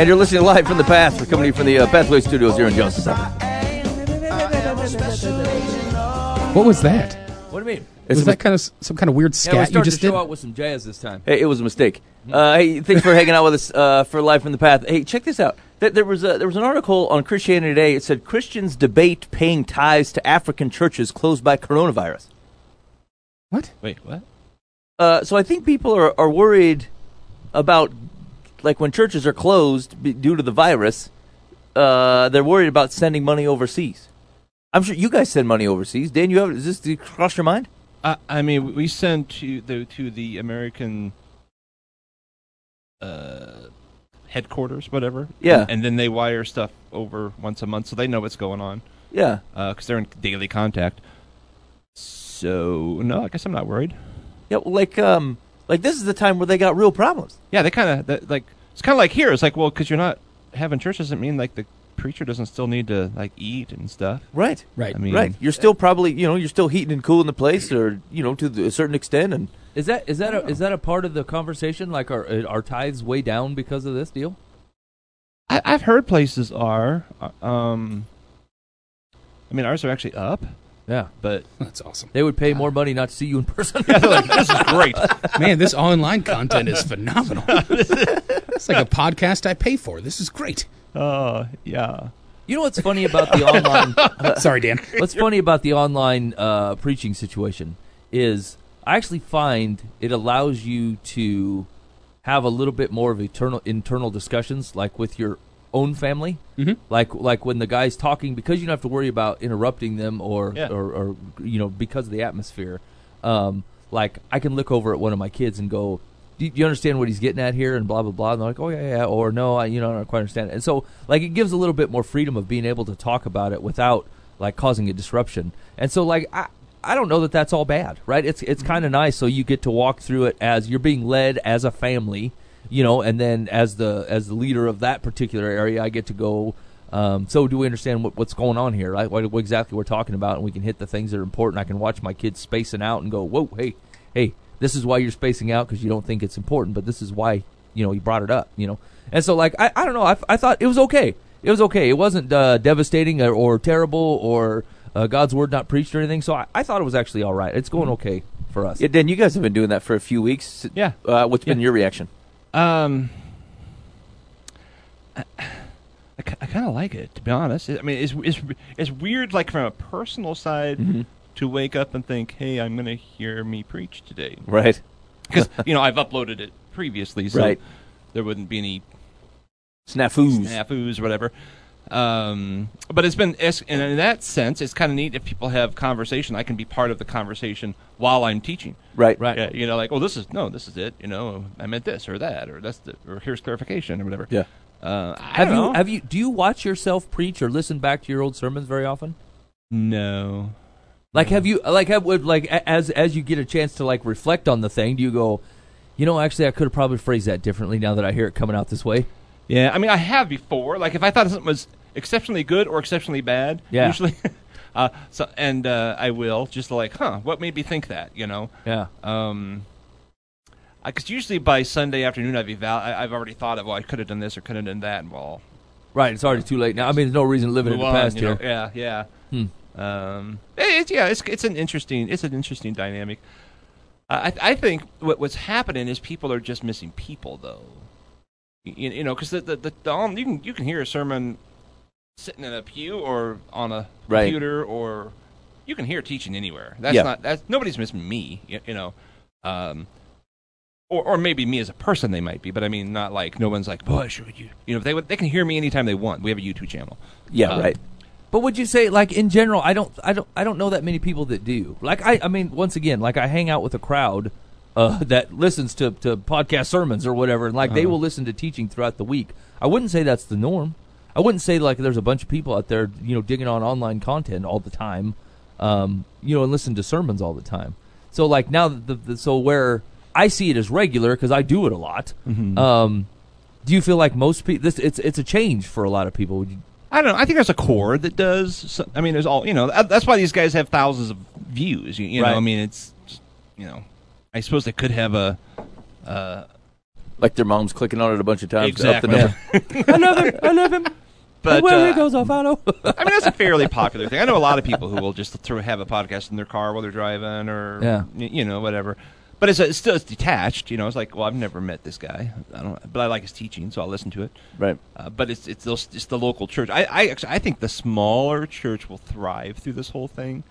And you're listening to live from the Path. We're coming to you from the uh, Pathway Studios here in Johnston. I am a special agent of What was that? What do you mean? Was that kind of some kind of weird Yeah, we're scat you starting just to show did? out with some jazz this time. Hey, it was a mistake. Uh, hey, thanks for hanging out with us uh, for live from the path. Hey, check this out. There, there was a, there was an article on Christianity Today. It said Christians debate paying tithes to African churches closed by coronavirus. What? Wait, what? Uh, so I think people are, are worried about like when churches are closed due to the virus. Uh, they're worried about sending money overseas. I'm sure you guys send money overseas. Dan, you have is this cross your mind? Uh, I mean, we send to the to the American uh, headquarters, whatever. Yeah. and then they wire stuff over once a month, so they know what's going on Yeah. because they're in daily contact. So no, I guess I'm not worried. Yeah, well, like um, like this is the time where they got real problems. Yeah, they kind of like it's kind of like here. It's like well, because you're not having church doesn't mean like the preacher doesn't still need to like eat and stuff. Right. Right. I mean, right. You're still probably, you know, you're still heating and cooling the place, or you know, to the, a certain extent, and Is that is that a, is that a part of the conversation? Like, are are tithes way down because of this deal? I, I've heard places are. uh, Um, I mean, ours are actually up, Yeah, but That's awesome. they would pay more money not to see you in person. yeah, they're like, this is great. Man, this online content is phenomenal. it's like a podcast I pay for. This is great. Uh, yeah. you know what's funny about the online? Sorry, Dan. What's funny about the online uh, preaching situation is I actually find it allows you to have a little bit more of eternal internal discussions, like with your own family, Mhm. like like when the guy's talking, because you don't have to worry about interrupting them or Yeah. or, or you know because of the atmosphere. Um, like I can look over at one of my kids and go, do you, do you understand what he's getting at here? And blah blah blah. And they're like, oh yeah, yeah, or no, I you know I don't quite understand. It. And so like it gives a little bit more freedom of being able to talk about it without like causing a disruption. And so like I. I don't know that that's all bad, right? It's it's kind of nice, so you get to walk through it as you're being led as a family, you know, and then as the as the leader of that particular area, I get to go. Um, so do we understand what, what's going on here, right? What, what exactly we're talking about, and we can hit the things that are important. I can watch my kids spacing out and go, "Whoa, hey, hey, this is why you're spacing out because you don't think it's important, but this is why you know you brought it up, you know." And so, like, I, I don't know, I, I thought it was okay. It was okay. It wasn't uh, devastating or, or terrible or uh, God's word not preached or anything. So I, I thought it was actually all right. It's going okay for us. yeah, Dan, you guys have been doing that for a few weeks. Yeah. Uh, what's been your reaction? Um, I, I, I kind of like it, to be honest. I mean, it's, it's it's weird, like from a personal side, Mm-hmm. to wake up and think, "Hey, I'm going to hear me preach today," Right. because you know I've uploaded it previously, so Right. there wouldn't be any Snafus. snafus or whatever. Um, but it's been, it's, and in that sense, it's kind of neat if people have conversation. I can be part of the conversation while I'm teaching. Right. Right. Yeah, you know, like, well, this is no, this is it. You know, I meant this or that, or that's the, or here's clarification or whatever. Yeah. Uh, I Have don't you know. have you do you watch yourself preach or listen back to your old sermons very often? No. Like have you like have would like as as you get a chance to like reflect on the thing, do you go, you know, actually I could have probably phrased that differently now that I hear it coming out this way? Yeah, I mean, I have before. Like, if I thought something was exceptionally good or exceptionally bad, Yeah. usually. uh, so, and uh, I will just like, huh, what made me think that? You know. Yeah. Um, because usually by Sunday afternoon, I've eval- I, I've already thought of, well, I could have done this or could have done that, and well, Right, it's already too late now. I mean, there's no reason to live in the on, past you know? here. Yeah, yeah. Hmm. Um, it, it's yeah, it's it's an interesting it's an interesting dynamic. I I think what what's happening is people are just missing people though. You, you know, because the the, the, the um, you can you can hear a sermon sitting in a pew or on a Right. computer or you can hear teaching anywhere. That's Yeah. not that's nobody's missing me. You, you know. Um, or, or maybe me as a person they might be, but I mean not like no one's like boy should you you know they they can hear me anytime they want. We have a YouTube channel. Yeah. Uh, right. But would you say, like in general, I don't, I don't, I don't know that many people that do. Like I, I mean, once again, like I hang out with a crowd uh, that listens to to podcast sermons or whatever, and like they will listen to teaching throughout the week. I wouldn't say that's the norm. I wouldn't say like there's a bunch of people out there, you know, digging on online content all the time, um, you know, and listen to sermons all the time. So like now, the, the so where I see it as regular because I do it a lot. Um, do you feel like most people? This it's it's a change for a lot of people. Would you, I don't know. I think there's a core that does. I mean, there's all you know. That's why these guys have thousands of views. You, you know, I mean, it's you know. I suppose they could have a. Uh, Like their mom's clicking on it a bunch of times. to up the Exactly. number. I love him. I love him. but Where uh, he goes, I'll. I mean, that's a fairly popular thing. I know a lot of people who will just throw, have a podcast in their car while they're driving, or Yeah. y- you know, whatever. But it's, it's still it's detached. You know, it's like, well, I've never met this guy. I don't, but I like his teaching, so I'll listen to it. Right. Uh, but it's it's those, it's the local church. I I, actually, I think the smaller church will thrive through this whole thing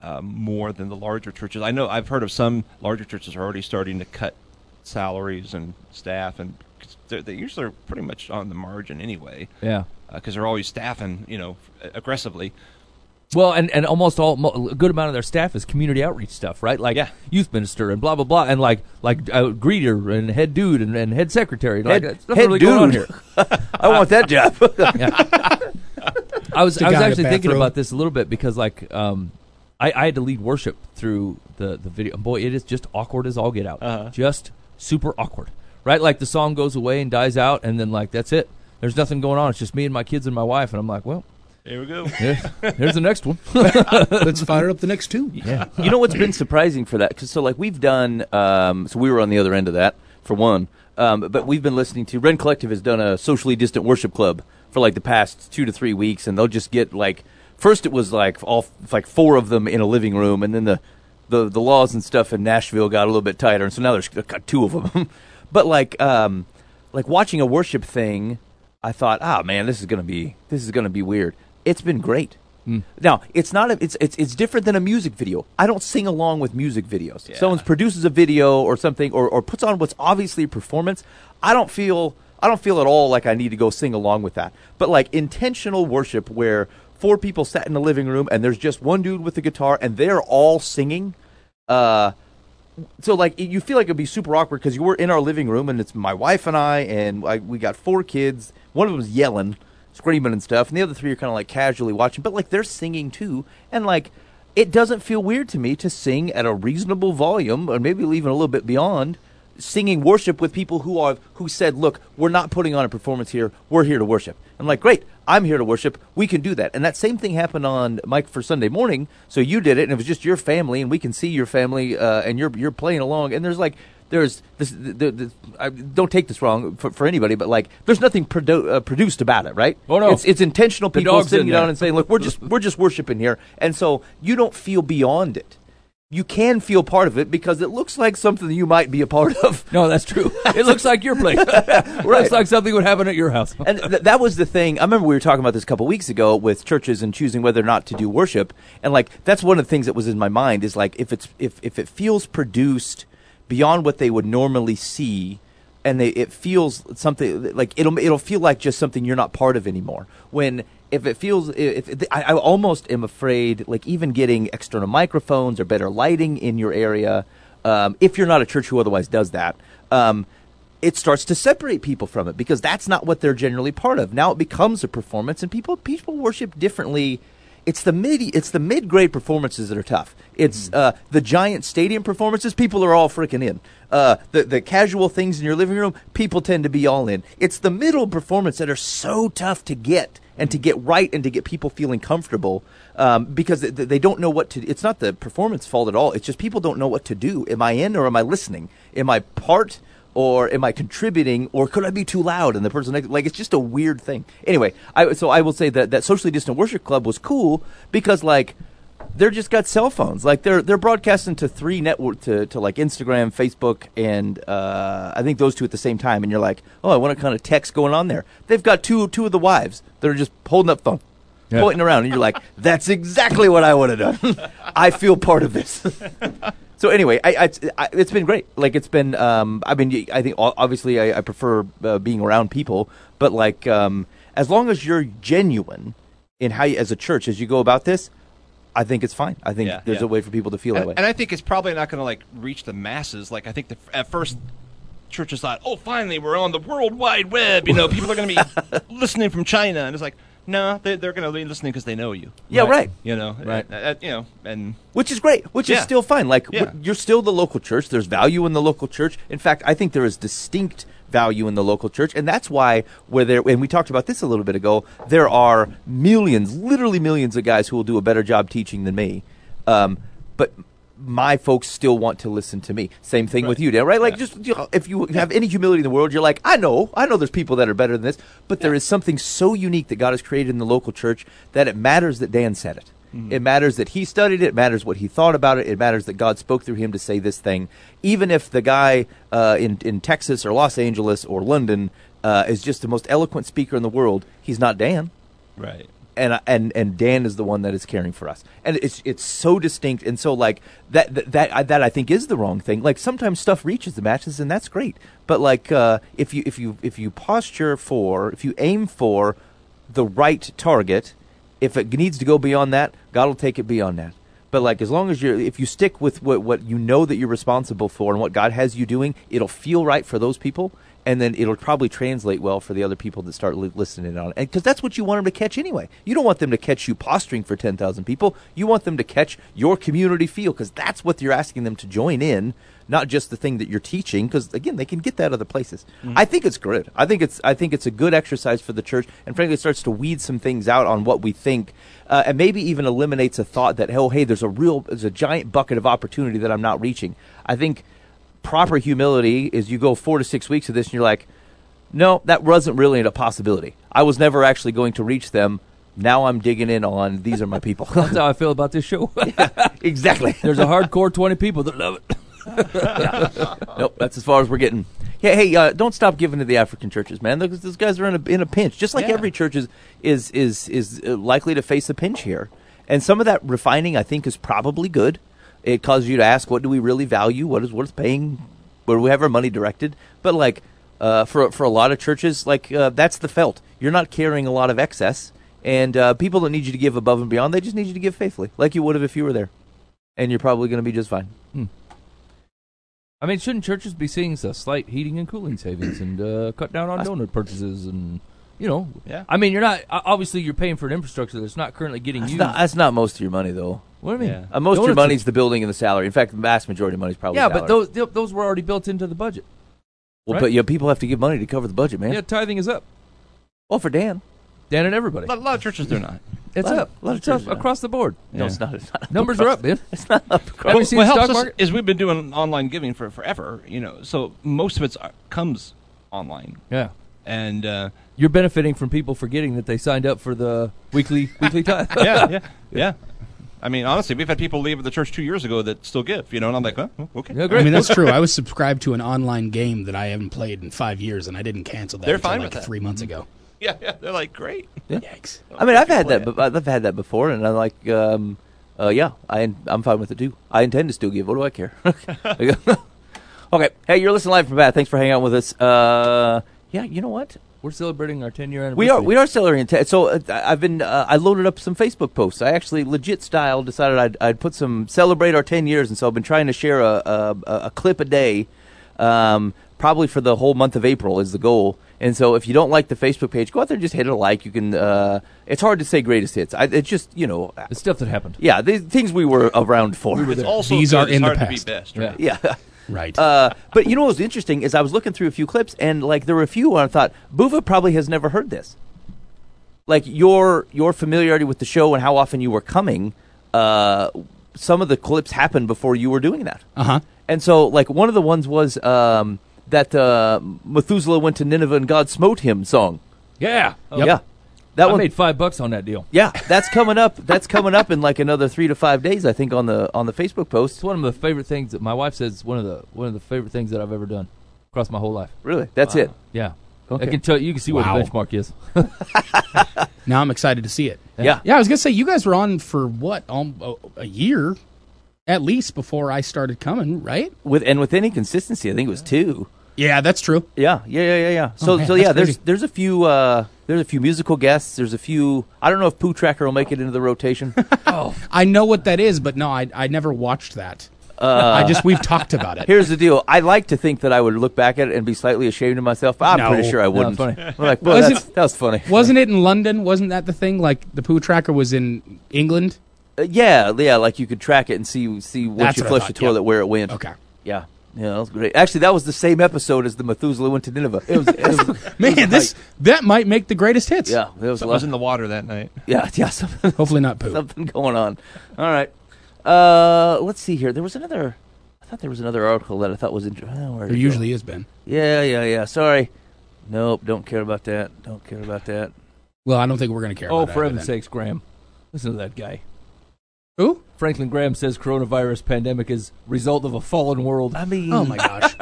um, more than the larger churches. I know I've heard of some larger churches are already starting to cut salaries and staff, and they're, they usually are pretty much on the margin anyway yeah. because they're always staffing, you know, aggressively. Well, and, and almost all a good amount of their staff is community outreach stuff, right? Like Yeah. youth minister and blah blah blah, and like like uh, greeter and head dude and, and head secretary. Like, Head- it's nothing head really going on dude. here. I want that job. I was I was guy in a actually thinking about this a little bit because like um, I, I had to lead worship through the the video. Boy, it is just awkward as all get out. Uh-huh. Just super awkward, right? Like the song goes away and dies out, and then like that's it. There's nothing going on. It's just me and my kids and my wife, and I'm like, well, There we go. here- here's the next one. Let's fire up the next two. yeah. you know what's been surprising for that? Cause so like we've done. Um, so we were on the other end of that for one. Um, but we've been listening to Rend Collective has done a socially distant worship club for like the past two to three weeks, and they'll just get like first it was like all like four of them in a living room, and then the the the laws and stuff in Nashville got a little bit tighter, and so now there's two of them. but like um, like watching a worship thing, I thought, ah man, this is gonna be this is gonna be weird. It's been great. Now it's not a, it's it's it's different than a music video. I don't sing along with music videos. Someone produces a video or something or, or puts on what's obviously a performance. I don't feel I don't feel at all like I need to go sing along with that. But like intentional worship where four people sat in the living room and there's just one dude with the guitar and they're all singing. Uh, so like you feel like it'd be super awkward because you were in our living room and it's my wife and I and I, we got four kids. One of them's yelling, screaming and stuff, and the other three are kind of like casually watching. But like they're singing too, and like it doesn't feel weird to me to sing at a reasonable volume or maybe even a little bit beyond. Singing worship with people who are who said, "Look, we're not putting on a performance here. We're here to worship." I'm like, "Great, I'm here to worship. We can do that." And that same thing happened on Mike for Sunday morning. So you did it, and it was just your family, and we can see your family, uh, and you're you're playing along. And there's like there's this. The, the, I, don't take this wrong for, for anybody, but like there's nothing produ- uh, produced about it, right? Oh, no. it's, it's intentional people sitting in down and saying, "Look, we're just we're just worshiping here," and so you don't feel beyond it. You can feel part of it because it looks like something you might be a part of. No, that's true. It looks like your place. It looks like something would happen at your house. and th- that was the thing. I remember we were talking about this a couple weeks ago with churches and choosing whether or not to do worship. And like that's one of the things that was in my mind is like if it's if if it feels produced beyond what they would normally see, and they it feels something like it'll it'll feel like just something you're not part of anymore. When if it feels if, I, I almost am afraid like even getting external microphones or better lighting in your area. Um, if you're not a church who otherwise does that, um, it starts to separate people from it because that's not what they're generally part of. Now it becomes a performance, and people people worship differently. It's the mid it's the mid grade performances that are tough. It's uh, the giant stadium performances. People are all freaking in. Uh, the the casual things in your living room, people tend to be all in. It's the middle performance that are so tough to get and to get right and to get people feeling comfortable um, because they, they don't know what to. It's not the performance fault at all. It's just people don't know what to do. Am I in or am I listening? Am I part? or am I contributing, or could I be too loud? And the person next, like, it's just a weird thing. Anyway, I, so I will say that that socially distant worship club was cool because like they're just got cell phones, like they're they're broadcasting to three network to, to like Instagram, Facebook, and uh, I think those two at the same time. And you're like, oh, I want what kind of text going on there. They've got two two of the wives that are just holding up phone. Yeah. Pointing around, and you're like, "That's exactly what I would have done." I feel part of this. So anyway, I, I, I, it's been great. Like it's been. Um, I mean, I think obviously I, I prefer uh, being around people, but like um, as long as you're genuine in how you, as a church as you go about this, I think it's fine. I think Yeah, there's yeah. a way for people to feel that way. and I think it's probably not going to like reach the masses. Like I think the, at first, churches thought, oh, finally, we're on the World Wide Web. You know, people are going to be listening from China, and it's like, no, they, they're going to be listening because they know you. Yeah, right. You know, Right. uh, uh, you know, and Which is great, which is still fine. Like Yeah. wh- you're still the local church. There's value in the local church. In fact, I think there is distinct value in the local church, and that's why where there. And we talked about this a little bit ago. There are millions, literally millions, of guys who will do a better job teaching than me. Um, but my folks still want to listen to me. Same thing with you, Dan. Right? Like, just you know, if you have any humility in the world, you're like, I know, I know, there's people that are better than this, but there is something so unique that God has created in the local church that it matters that Dan said it. It matters that he studied it. It matters what he thought about it. It matters that God spoke through him to say this thing. Even if the guy uh, in in Texas or Los Angeles or London uh, is just the most eloquent speaker in the world, he's not Dan right. And and and Dan is the one that is caring for us, and it's it's so distinct, and so like that that that I, that I think is the wrong thing. Like sometimes stuff reaches the matches, and that's great, but like uh, if you if you if you posture for if you aim for the right target, if it needs to go beyond that, God will take it beyond that. But like as long as you're if you stick with what what you know that you're responsible for and what God has you doing, it'll feel right for those people. And then it'll probably translate well for the other people that start li- listening on it, because that's what you want them to catch anyway. You don't want them to catch you posturing for ten thousand people. You want them to catch your community feel, because that's what you're asking them to join in, not just the thing that you're teaching. Because again, they can get that other places. I think it's good. I think it's I think it's a good exercise for the church, and frankly, it starts to weed some things out on what we think, uh, and maybe even eliminates a thought that oh hey, there's a real there's a giant bucket of opportunity that I'm not reaching. I think proper humility is you go four to six weeks of this and you're like, no, that wasn't really a possibility. I was never actually going to reach them. Now I'm digging in on these are my people. That's how I feel about this show. exactly. There's a hardcore 20 people that love it. nope, that's as far as we're getting. Yeah, hey, uh, don't stop giving to the African churches, man. Those, those guys are in a in a pinch, just like Yeah. every church is is is is likely to face a pinch here. And some of that refining, I think, is probably good. It causes you to ask, what do we really value? What is what is paying? Where do we have our money directed? But like uh, for for a lot of churches, like uh, that's the felt. You're not carrying a lot of excess, and uh, people don't need you to give above and beyond. They just need you to give faithfully, like you would have if you were there. And you're probably going to be just fine. I mean, shouldn't churches be seeing a slight heating and cooling savings and uh, cut down on donor purchases and, you know? Yeah. I mean, you're not obviously you're paying for an infrastructure that's not currently getting That's used. not, that's not most of your money, though. What do you mean? Yeah. Uh, most of your Donuts are- money's the building and the salary. In fact, the vast majority of money's probably Yeah, salary. but those th- those were already built into the budget. Well, right? but yeah, people have to give money to cover the budget, man. Yeah, tithing is up. Well, for Dan, Dan and everybody. A lot, a lot of churches they're not. It's lot of- up. lot of It's churches are. across the board. no, it's not. It's not Numbers are up, man. It's not up. across- Have you what helps us is we've been doing online giving for forever. You know, so most of it comes online, Yeah. and uh, You're benefiting from people forgetting that they signed up for the weekly weekly tithe. yeah, yeah, yeah. I mean, honestly, we've had people leave the church two years ago that still give. You know, and I'm like, huh, oh, okay. Yeah, I mean, that's true. I was subscribed to an online game that I haven't played in five years, and I didn't cancel that They're until fine like with that. three months ago. Yeah, yeah. They're like, great. Yikes. I mean, I've had that. it. I've had that before, and I'm like, um, uh, yeah, I, I'm fine with it too. I intend to still give. What do I care? okay. Hey, you're listening live from Bath. Thanks for hanging out with us. Uh, yeah, you know what? We're celebrating our 10 year anniversary. We are we are celebrating. Te- so uh, I've been uh, I loaded up some Facebook posts. I actually legit style decided I'd, I'd put some celebrate our ten years, and so I've been trying to share a a, a clip a day, um, probably for the whole month of April is the goal. And so if you don't like the Facebook page, go out there and just hit a like. You can. Uh, it's hard to say greatest hits. I, it's just you know. The stuff that happened. Yeah, the things we were around for. It's also These good. are It's in the hard to be best. Yeah. Right? yeah. Right. Uh, but you know what was interesting is I was looking through a few clips and like there were a few where I thought Buva probably has never heard this. Like your your familiarity with the show and how often you were coming, uh, some of the clips happened before you were doing that. Uh huh. And so like one of the ones was um, that uh, Methuselah went to Nineveh and God smote him song. Yeah. Yep. Yeah, that I one. made five bucks on that deal. yeah, that's coming up. That's coming up in like another three to five days, I think, on the on the Facebook post. It's one of the favorite things that my wife says is one of the one of the favorite things that I've ever done across my whole life. Really, that's it. Yeah. Okay. I can tell you can see Wow. what the benchmark is. Now I'm excited to see it. Yeah. Yeah, I was gonna say you guys were on for what um, a, a year, at least before I started coming, right? With and with any consistency, I think it was two. Yeah, that's true. Yeah, yeah, yeah, yeah, yeah. So, man, so yeah, there's there's a few uh, there's a few musical guests. There's a few. I don't know if Pooh Tracker will make it into the rotation. oh, I know what that is, but no, I I never watched that. I just we've talked about it. Here's the deal. I like to think that I would look back at it and be slightly ashamed of myself. I'm No. pretty sure I wouldn't. funny. I'm like, well, Wasn't- that's, that was funny. Wasn't it in London? Wasn't that the thing? Like the poo tracker was in England. Uh, yeah, yeah. Like you could track it and see see once That's you flush the toilet yeah. where it went. Okay. Yeah. Yeah, that was great. Actually, that was the same episode as the Methuselah went to Nineveh. It was, it was Man, this that might make the greatest hits. yeah, it was a Something was in the water that night. yeah, yeah, something, Hopefully not poo. something going on. All right. Uh, let's see here. There was another. I thought there was another article that I thought was interesting. There usually is Ben. Yeah, yeah, yeah. Sorry. Nope. Don't care about that. Don't care about that. Well, I don't think we're going to care. Oh, about for heaven's sakes, Graham. Listen to that guy. Who? Franklin Graham says coronavirus pandemic is result of a fallen world. I mean, Oh my gosh.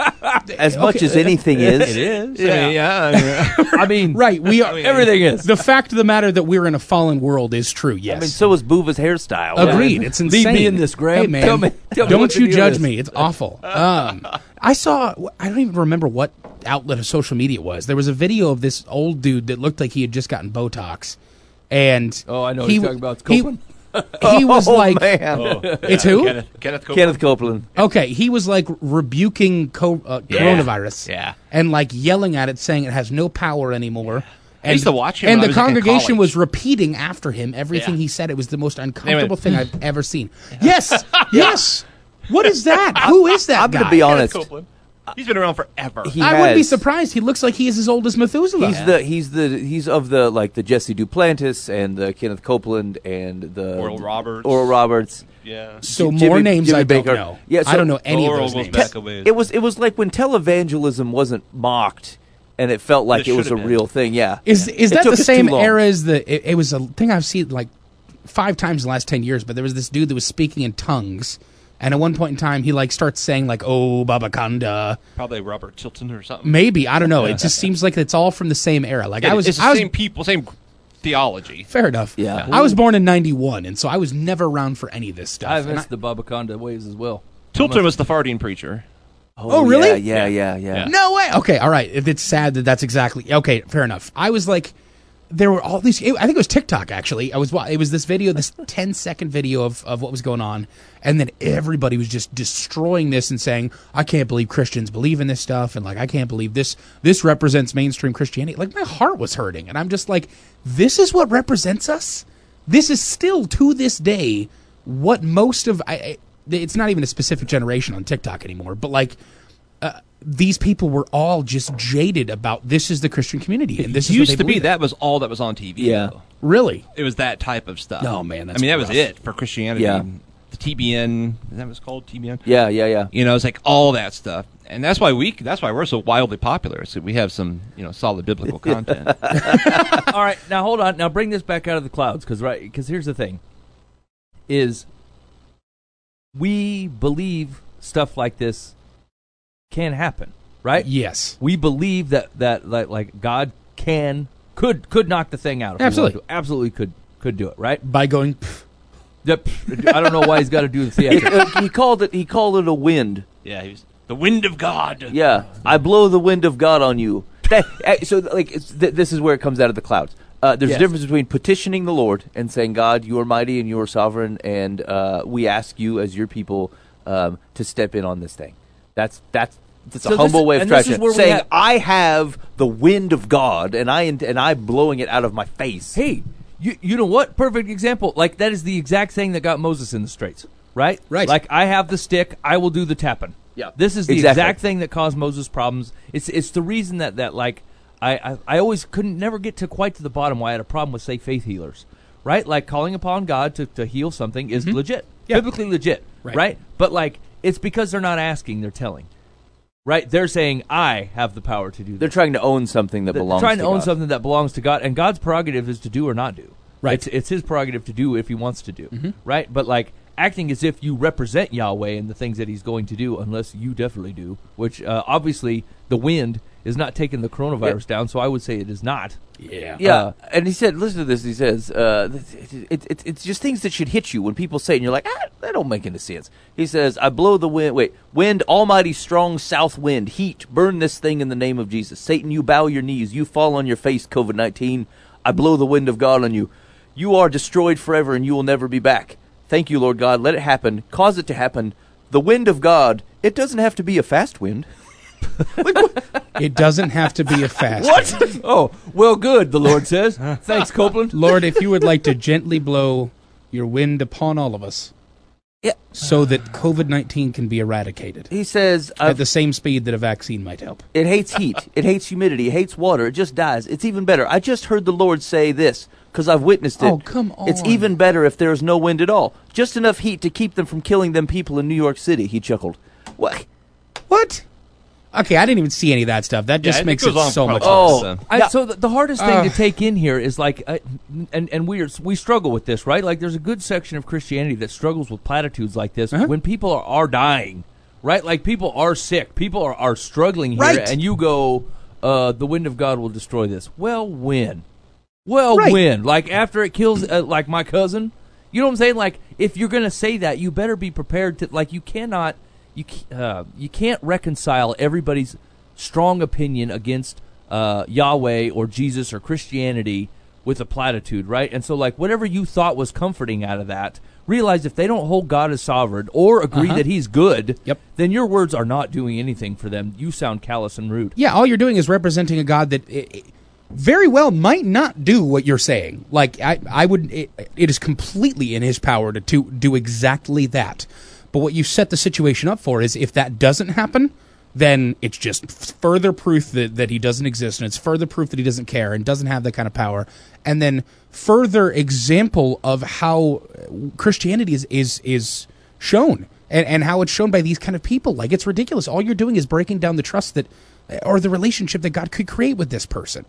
as much as anything is, It is. Yeah, yeah. I mean, Right, we are. everything is. The fact of the matter that we're in a fallen world is true. Yes. I mean, so is Boova's hairstyle. Agreed. It's Leave insane. me in this, Graham. Hey, man. Tell me- tell don't what you judge is. me. It's awful. Um, I saw. I don't even remember what outlet of social media was. There was a video of this old dude that looked like he had just gotten Botox, and Oh, I know what he, you're talking about. It's Copeland. He was oh, like, man. "It's who?" Kenneth, Kenneth Copeland. Kenneth Copeland. Okay, he was like rebuking co- uh, Yeah. coronavirus, Yeah. and like yelling at it, saying it has no power anymore. And, used to watch him and the I was, in congregation college. was repeating after him everything Yeah. he said. It was the most uncomfortable thing I've ever seen. Yes, yes. What is that? Who is that I'm guy? gonna be Kenneth honest. Copeland. He's been around forever. He I wouldn't be surprised. He looks like he is as old as Methuselah. He's the he's the he's of the like the Jesse Duplantis and the Kenneth Copeland and the Oral Roberts. Oral Roberts. yeah. so Jimmy- more names Jimmy I don't know. Yeah, I don't know any Oral of those names. back a. It was it was like when televangelism wasn't mocked and it felt like It it was a been. real thing. Yeah. Is is that the same era as the? It, it was a thing I've seen like five times in the last ten years. But there was this dude that was speaking in tongues, and at one point in time, he like starts saying like "Oh, Babakanda." Probably Robert Tilton or something. Maybe I don't know. It just seems like it's all from the same era. Like Yeah, I was, it's the I was same people, same theology. fair enough. Yeah. I was born in '91, and so I was never around for any of this stuff. I And missed the Babaconda ways as well. Tilton was the farting preacher. Oh, oh, really? Yeah, yeah, yeah, yeah. Yeah. No way. Okay, all right. If it's sad that that's exactly okay. Fair enough. I was like, there were all these. I think it was TikTok actually. I was. It was this video, this 10 second video of of what was going on, and then everybody was just destroying this and saying, "I can't believe Christians believe in this stuff," and like, "I can't believe this. This represents mainstream Christianity." Like my heart was hurting, and I'm just like, "This is what represents us. This is still to this day what most of I." I it's not even a specific generation on TikTok anymore, but like these people were all just jaded about this is the Christian community and this It is what used they to be in. that was all that was on TV. Yeah. though. really It was that type of stuff. Oh, man, that's I mean, that was it for Christianity. Yeah. The TBN, is that what it's called? TBN? Yeah, yeah, yeah. You know, it's like all that stuff. And that's why we that's why we're so wildly popular. So we have some, you know, solid biblical content. All right, now hold on. Now bring this back out of the clouds, because right, because here's the thing: is we believe stuff like this can happen, right? yes We believe that that like like God can could could knock the thing out. If Absolutely. to. absolutely could could do it, right? by going "Pff, Yep. I don't know why he's got to do the theater. he called it. He called it a wind. yeah, he was the wind of God. Yeah, I blow the wind of God on you. That, so, like, it's, th- this is where it comes out of the clouds. Uh, there's Yes. a difference between petitioning the Lord and saying, "God, you are mighty and you are sovereign, and uh, we ask you as your people um, to step in on this thing." That's that's that's So a this- humble way of this trying saying, have- "I have the wind of God, and I and I'm blowing it out of my face." hey, you you know what? Perfect example. Like that is the exact thing that got Moses in the straits, right? Right. Like I have the stick, I will do the tapping. Yeah. This is the Exactly. exact thing that caused Moses problems. It's it's the reason that that like I, I I always couldn't never get to quite to the bottom why I had a problem with say faith healers. Right? Like calling upon God to, to heal something is legit. Mm-hmm. Yeah. Biblically legit. Right. right? But like it's because they're not asking, they're telling. Right? They're saying I have the power to do this. They're trying to own something that They're belongs. trying to, own God. something that belongs to God, and God's prerogative is to do or not do. Right. It's, it's His prerogative to do if He wants to do. Mm-hmm. Right. But like acting as if you represent Yahweh and the things that He's going to do, unless you definitely do. Which uh, obviously the wind is not taking the coronavirus down, so I would say it is not. yeah Yeah, Uh, and he said, "Listen to this." He says, uh, it, it, it, "It's just things that should hit you when people say it, and you're like, ah, that don't make any sense." He says, "I blow the wind. Wait, wind, almighty, strong south wind, heat, burn this thing in the name of Jesus. Satan, you bow your knees, you fall on your face. COVID nineteen, I blow the wind of God on you. You are destroyed forever, and you will never be back. Thank you, Lord God. Let it happen. Cause it to happen. the wind of God, it doesn't have to be a fast wind. It doesn't have to be a fast. one. oh, well, good. The Lord says. Thanks, Copeland. Lord, if you would like to gently blow your wind upon all of us, Yeah. so that COVID nineteen can be eradicated He says uh, at I've, the same speed that a vaccine might help. it hates heat, it hates humidity, it hates water, it just dies. It's even better. I just heard the Lord say this because I've witnessed it. Oh, come on! It's even better if there is no wind at all. Just enough heat to keep them from killing them people in New York City. He chuckled. What? What? Okay, I didn't even see any of that stuff. That just Yeah, it makes goes it on so for much. probably. Oh. so. I, so the, the hardest thing to take in here is like, uh, and and we are we struggle with this, right? Like, there's a good section of Christianity that struggles with platitudes like this Uh-huh. when people are, are dying, right? Like people are sick, people are, are struggling here, Right. and you go, uh, "The wind of God will destroy this." Well, when? Well, Right. when? Like after it kills, uh, like my cousin. You know what I'm saying? Like if you're gonna say that, you better be prepared to. Like you cannot, you uh, you can't reconcile everybody's strong opinion against uh, Yahweh or Jesus or Christianity with a platitude, right? And so, like whatever you thought was comforting out of that, realize if they don't hold God as sovereign or agree Uh-huh. that He's good, Yep. then your words are not doing anything for them. You sound callous and rude. Yeah, all you're doing is representing a God that i i very well might not do what you're saying. Like I, I would. It, it is completely in His power to, to do exactly that. But what you set the situation up for is if that doesn't happen, then it's just further proof that, that he doesn't exist, and it's further proof that he doesn't care and doesn't have that kind of power, and then further example of how uh, Christianity is is is shown and, and how it's shown by these kind of people. Like it's ridiculous. All you're doing is breaking down the trust that uh, or the relationship that God could create with this person.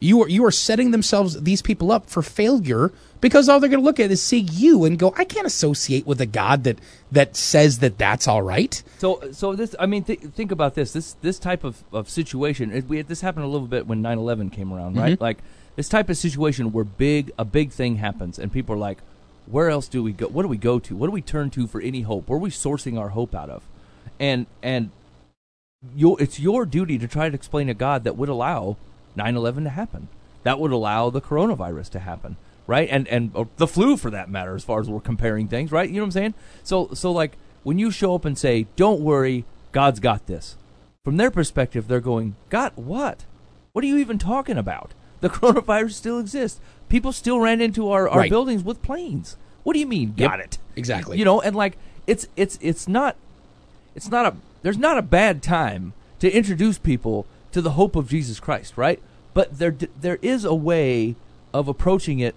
You are you are setting themselves these people up for failure because all they're going to look at is see you and go, I can't associate with a God that that says that that's all right. So, so this, I mean, th- think about this. This, this type of, of situation. It, we, this happened a little bit when 9/11 came around, right? Mm-hmm. Like this type of situation where big, a big thing happens, and people are like, "Where else do we go? What do we go to? What do we turn to for any hope? Where are we sourcing our hope out of?" And and your, it's your duty to try to explain a God that would allow 9/11 to happen, that would allow the coronavirus to happen, right? And and or the flu for that matter, as far as we're comparing things, right? You know what I'm saying? So so like when you show up and say, "Don't worry, God's got this," from their perspective, they're going, "God, what? What are you even talking about? The coronavirus still exists. People still ran into our, our Right. buildings with planes. What do you mean? Yep, Got it? exactly. You know, and like it's it's it's not it's not a there's not a bad time to introduce people to the hope of Jesus Christ, right? But there there is a way of approaching it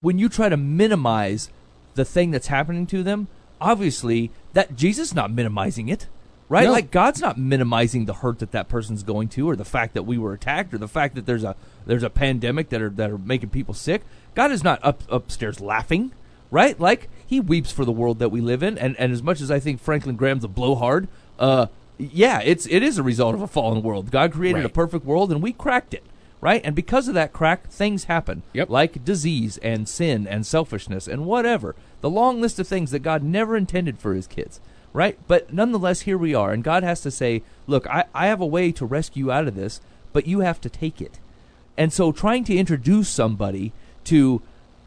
when you try to minimize the thing that's happening to them. Obviously, that Jesus is not minimizing it, right? No. Like God's not minimizing the hurt that that person's going to, or the fact that we were attacked, or the fact that there's a there's a pandemic that are that are making people sick. God is not up upstairs laughing, right? Like he weeps for the world that we live in, and and as much as I think Franklin Graham's a blowhard, uh, yeah, it's it is a result of a fallen world. God created a perfect world, and we cracked it, right? And because of that crack, things happen, Yep. like disease and sin and selfishness and whatever. The long list of things that God never intended for His kids, right? But nonetheless, here we are, and God has to say, "Look, I, I have a way to rescue you out of this, but you have to take it." And so trying to introduce somebody to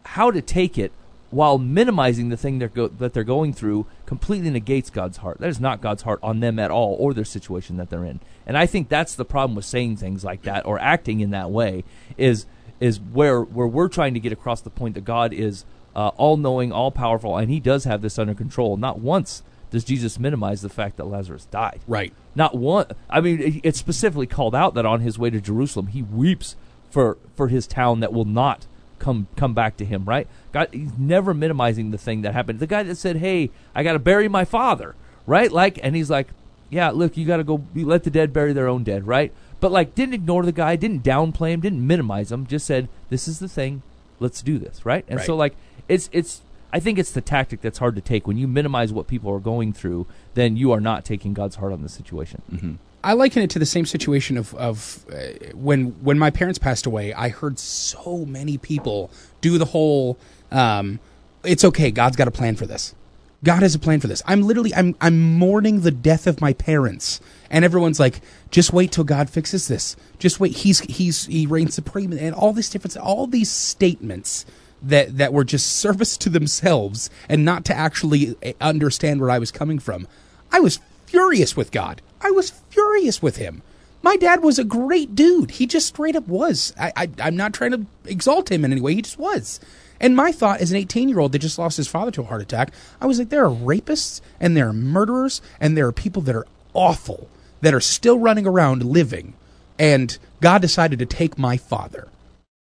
how to take it while minimizing the thing they're go- that they're going through completely negates God's heart. That is not God's heart on them at all or their situation that they're in. And I think that's the problem with saying things like that or acting in that way is is where where we're trying to get across the point that God is uh, all knowing, all powerful, and He does have this under control. Not once does Jesus minimize the fact that Lazarus died. Right. Not one. I mean, it's specifically called out that on his way to Jerusalem, he weeps for for his town that will not come come back to him. Right? God, he's never minimizing the thing that happened. The guy that said, "Hey, I got to bury my father," right? Like, and he's like, "Yeah, look, you got to go. You let the dead bury their own dead," right? But like, didn't ignore the guy, didn't downplay him, didn't minimize him. Just said, "This is the thing. Let's do this," right? And so like, it's it's. I think it's the tactic that's hard to take. When you minimize what people are going through, then you are not taking God's heart on the situation. Mm-hmm. I liken it to the same situation of, of uh, when when my parents passed away. I heard so many people do the whole, um, "It's okay, God's got a plan for this. God has a plan for this." I'm literally I'm I'm mourning the death of my parents, and everyone's like, "Just wait till God fixes this. Just wait. He's he's he reigns supreme," and all these different all these statements that that were just service to themselves and not to actually eh, understand where I was coming from. I was furious with God. I was furious with him. My dad was a great dude. He just straight up was. I, I'm not trying to exalt him in any way. He just was. And my thought as an 18 year old that just lost his father to a heart attack, I was like, there are rapists and there are murderers and there are people that are awful that are still running around living. And God decided to take my father.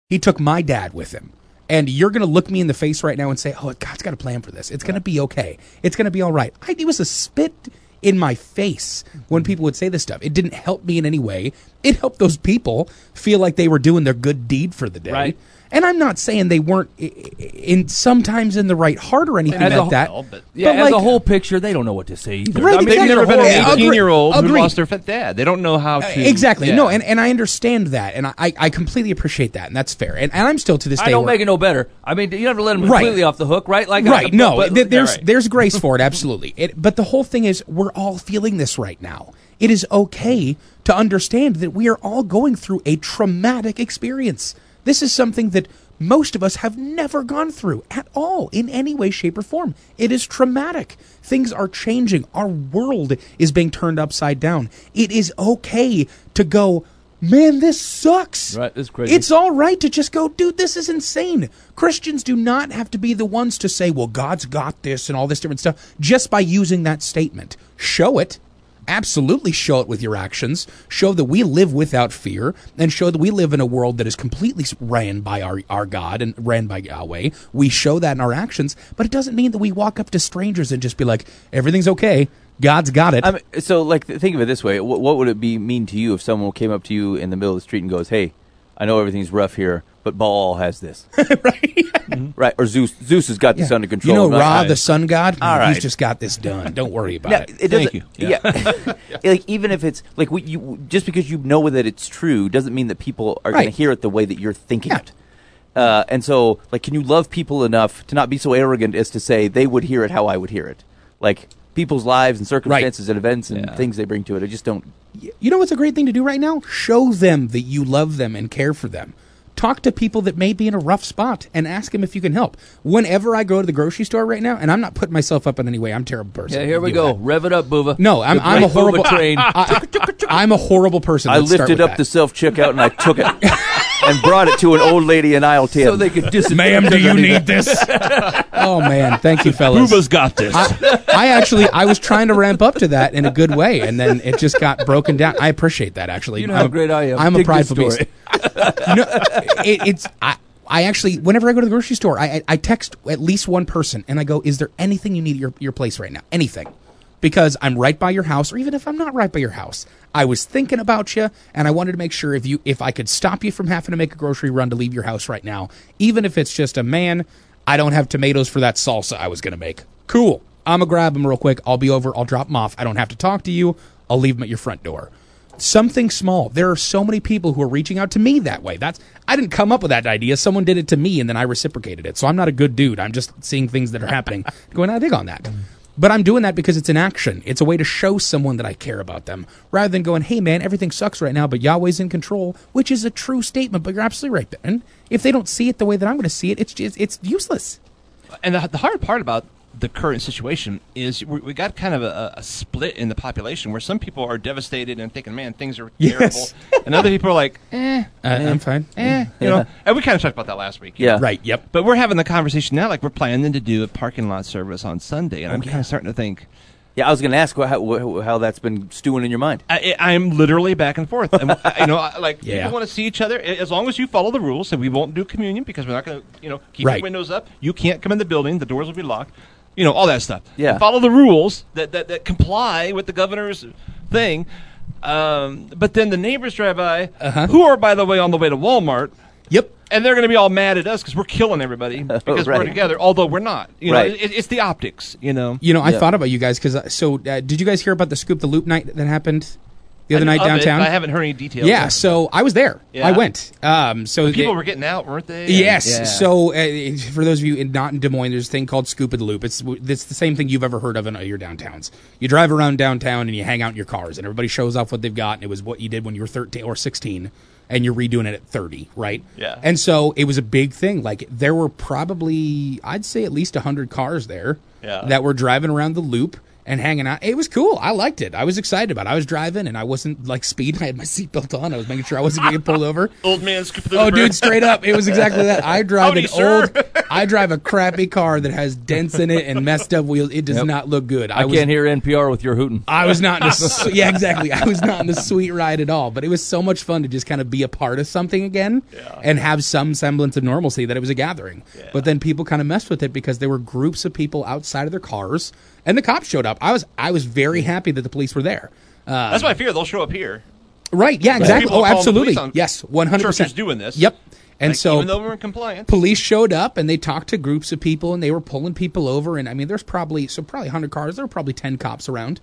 He took my dad with him. And you're going to look me in the face right now and say, oh, God's got a plan for this. It's going to be okay. It's going to be all right. I, it was a spit in my face when people would say this stuff. It didn't help me in any way. It helped those people feel like they were doing their good deed for the day. Right. And I'm not saying they weren't i- i- in sometimes in the right heart or anything As like whole- that. but- Yeah, But as like- a whole picture, they don't know what to say either. Right, I mean, they've never been an 18 year old who lost their fat dad. They don't know how uh, to. Exactly. Yeah. No, and, and I understand that, and I, I completely appreciate that, and that's fair. And, and I'm still to this day. I don't make it no better. I mean, you never let them Right. completely off the hook, right? Like, I- right no but- th- there's yeah, right. there's grace for it absolutely it, but the whole thing is we're all feeling this right now it is okay to understand that we are all going through a traumatic experience this is something that most of us have never gone through at all in any way shape or form it is traumatic things are changing our world is being turned upside down it is okay to go man this sucks Right, it's crazy. it's all right to just go, dude, this is insane. Christians do not have to be the ones to say, well, God's got this and all this different stuff just by using that statement. Show it. Absolutely show it with your actions. Show that we live without fear and show that we live in a world that is completely ran by our, our God and ran by Yahweh. We show that in our actions, but it doesn't mean that we walk up to strangers and just be like, everything's okay. God's got it. I mean, so like think of it this way: what, what would it be mean to you if someone came up to you in the middle of the street and goes, "Hey, I know everything's rough here, but Baal has this, right? right? Or Zeus, Zeus has got this under control." You know, right? Ra, the sun god, All he's just got this done. Don't worry about it. it doesn't. Thank you. Yeah, like even if it's like we, you, just because you know that it's true doesn't mean that people are going Right. to hear it the way that you're thinking Yeah. it. Uh, and so, like, can you love people enough to not be so arrogant as to say they would hear it how I would hear it? Like people's lives and circumstances and events and Yeah. things they bring to it. I just don't. You know what's a great thing to do right now? Show them that you love them and care for them. Talk to people that may be in a rough spot and ask them if you can help. Whenever I go to the grocery store right now, and I'm not putting myself up in any way, I'm a terrible person. Yeah, here we go. that. Rev it up, Boova. No, I'm, I'm a horrible train. I, am a horrible person. I Let's start lifted with up that. the self checkout and I took it and brought it to an old lady in aisle ten. so they could dis- Ma'am, do you need this? oh man, thank you, fellas. Booba's got this. I, I actually I was trying to ramp up to that in a good way, and then it just got broken down. I appreciate that actually. You know I'm how a- great I am. I'm a Dig this prideful story. beast. no, it, it's I. I actually, whenever I go to the grocery store, I, I I text at least one person and I go, "Is there anything you need at your your place right now? Anything?" Because I'm right by your house, or even if I'm not right by your house, I was thinking about you, and I wanted to make sure if you if I could stop you from having to make a grocery run to leave your house right now, even if it's just a man, I don't have tomatoes for that salsa I was to make. Cool. I'm to grab them real quick. I'll be over. I'll drop them off. I don't have to talk to you. I'll leave them at your front door. Something small. There are so many people who are reaching out to me that way. That's I didn't come up with that idea. Someone did it to me and then I reciprocated it. So I'm not a good dude. I'm just seeing things that are happening, going, I dig on that. But I'm doing that because it's an action. It's a way to show someone that I care about them, rather than going, "Hey, man, everything sucks right now, but Yahweh's in control," which is a true statement. But you're absolutely right, Ben. If they don't see it the way that I'm going to see it, it's just, it's useless. and the, the hard part about the current situation is we, we got kind of a, a split in the population where some people are devastated and thinking, "Man, things are Yes. terrible," and other people are like, "Eh, Uh, I'm fine. eh," you know. And we kind of talked about that last week. Yeah. know. Right. Yep. But we're having the conversation now, like we're planning to do a parking lot service on Sunday, and I'm kind of starting to think. yeah, I was going to ask how, how that's been stewing in your mind. I, I'm literally back and forth. And, you know, I- like Yeah. people want to see each other as long as you follow the rules. And we won't do communion because we're not going to, you know, keep Right. the windows up. You can't come in the building. The doors will be locked. You know, all that stuff. Yeah. Follow the rules that, that, that comply with the governor's thing. Um, but then the neighbors drive by, Uh-huh. who are, by the way, on the way to Walmart. Yep. And they're going to be all mad at us because we're killing everybody because we're together, although we're not. You know, Right. it, it's the optics. You know, You know, I Yeah. thought about you guys because so uh, did you guys hear about the scoop the loop night that happened the other I night of it, downtown? I haven't heard any details. yeah, so I was there. Yeah. I went. Um, so people they- were getting out, weren't they? Yes. Yeah. So, uh, for those of you in, not in Des Moines, there's a thing called Scoop of the Loop. It's it's the same thing you've ever heard of in your downtowns. You drive around downtown and you hang out in your cars, and everybody shows off what they've got. And it was what you did when you were 13 or 16, and you're redoing it at 30, right? Yeah. And so it was a big thing. Like there were probably, I'd say at least 100 cars there Yeah. that were driving around the loop and hanging out. It was cool. I liked it. I was excited about it. I was driving and I wasn't like speeding. I had my seatbelt on. I was making sure I wasn't going to get pulled over. Old man scooping through Oh, the dude, straight up, it was exactly that. I drive Howdy, an sir. old, I drive a crappy car that has dents in it and messed up wheels. It does Yep. not look good. I was, can't hear NPR with your hooting. I was not in a, yeah, exactly. I was not in a sweet ride at all, but it was so much fun to just kind of be a part of something again and have some semblance of normalcy that it was a gathering. But then people kind of messed with it because there were groups of people outside of their cars and the cops showed up. I was, I was very happy that the police were there. Uh, That's my fear. They'll show up here. right. Yeah, exactly. Oh, absolutely. on Yes. 100%. doing this. Yep. And Like, so even though we're in compliance, police showed up and they talked to groups of people and they were pulling people over and i mean there's probably so probably 100 cars there were probably 10 cops around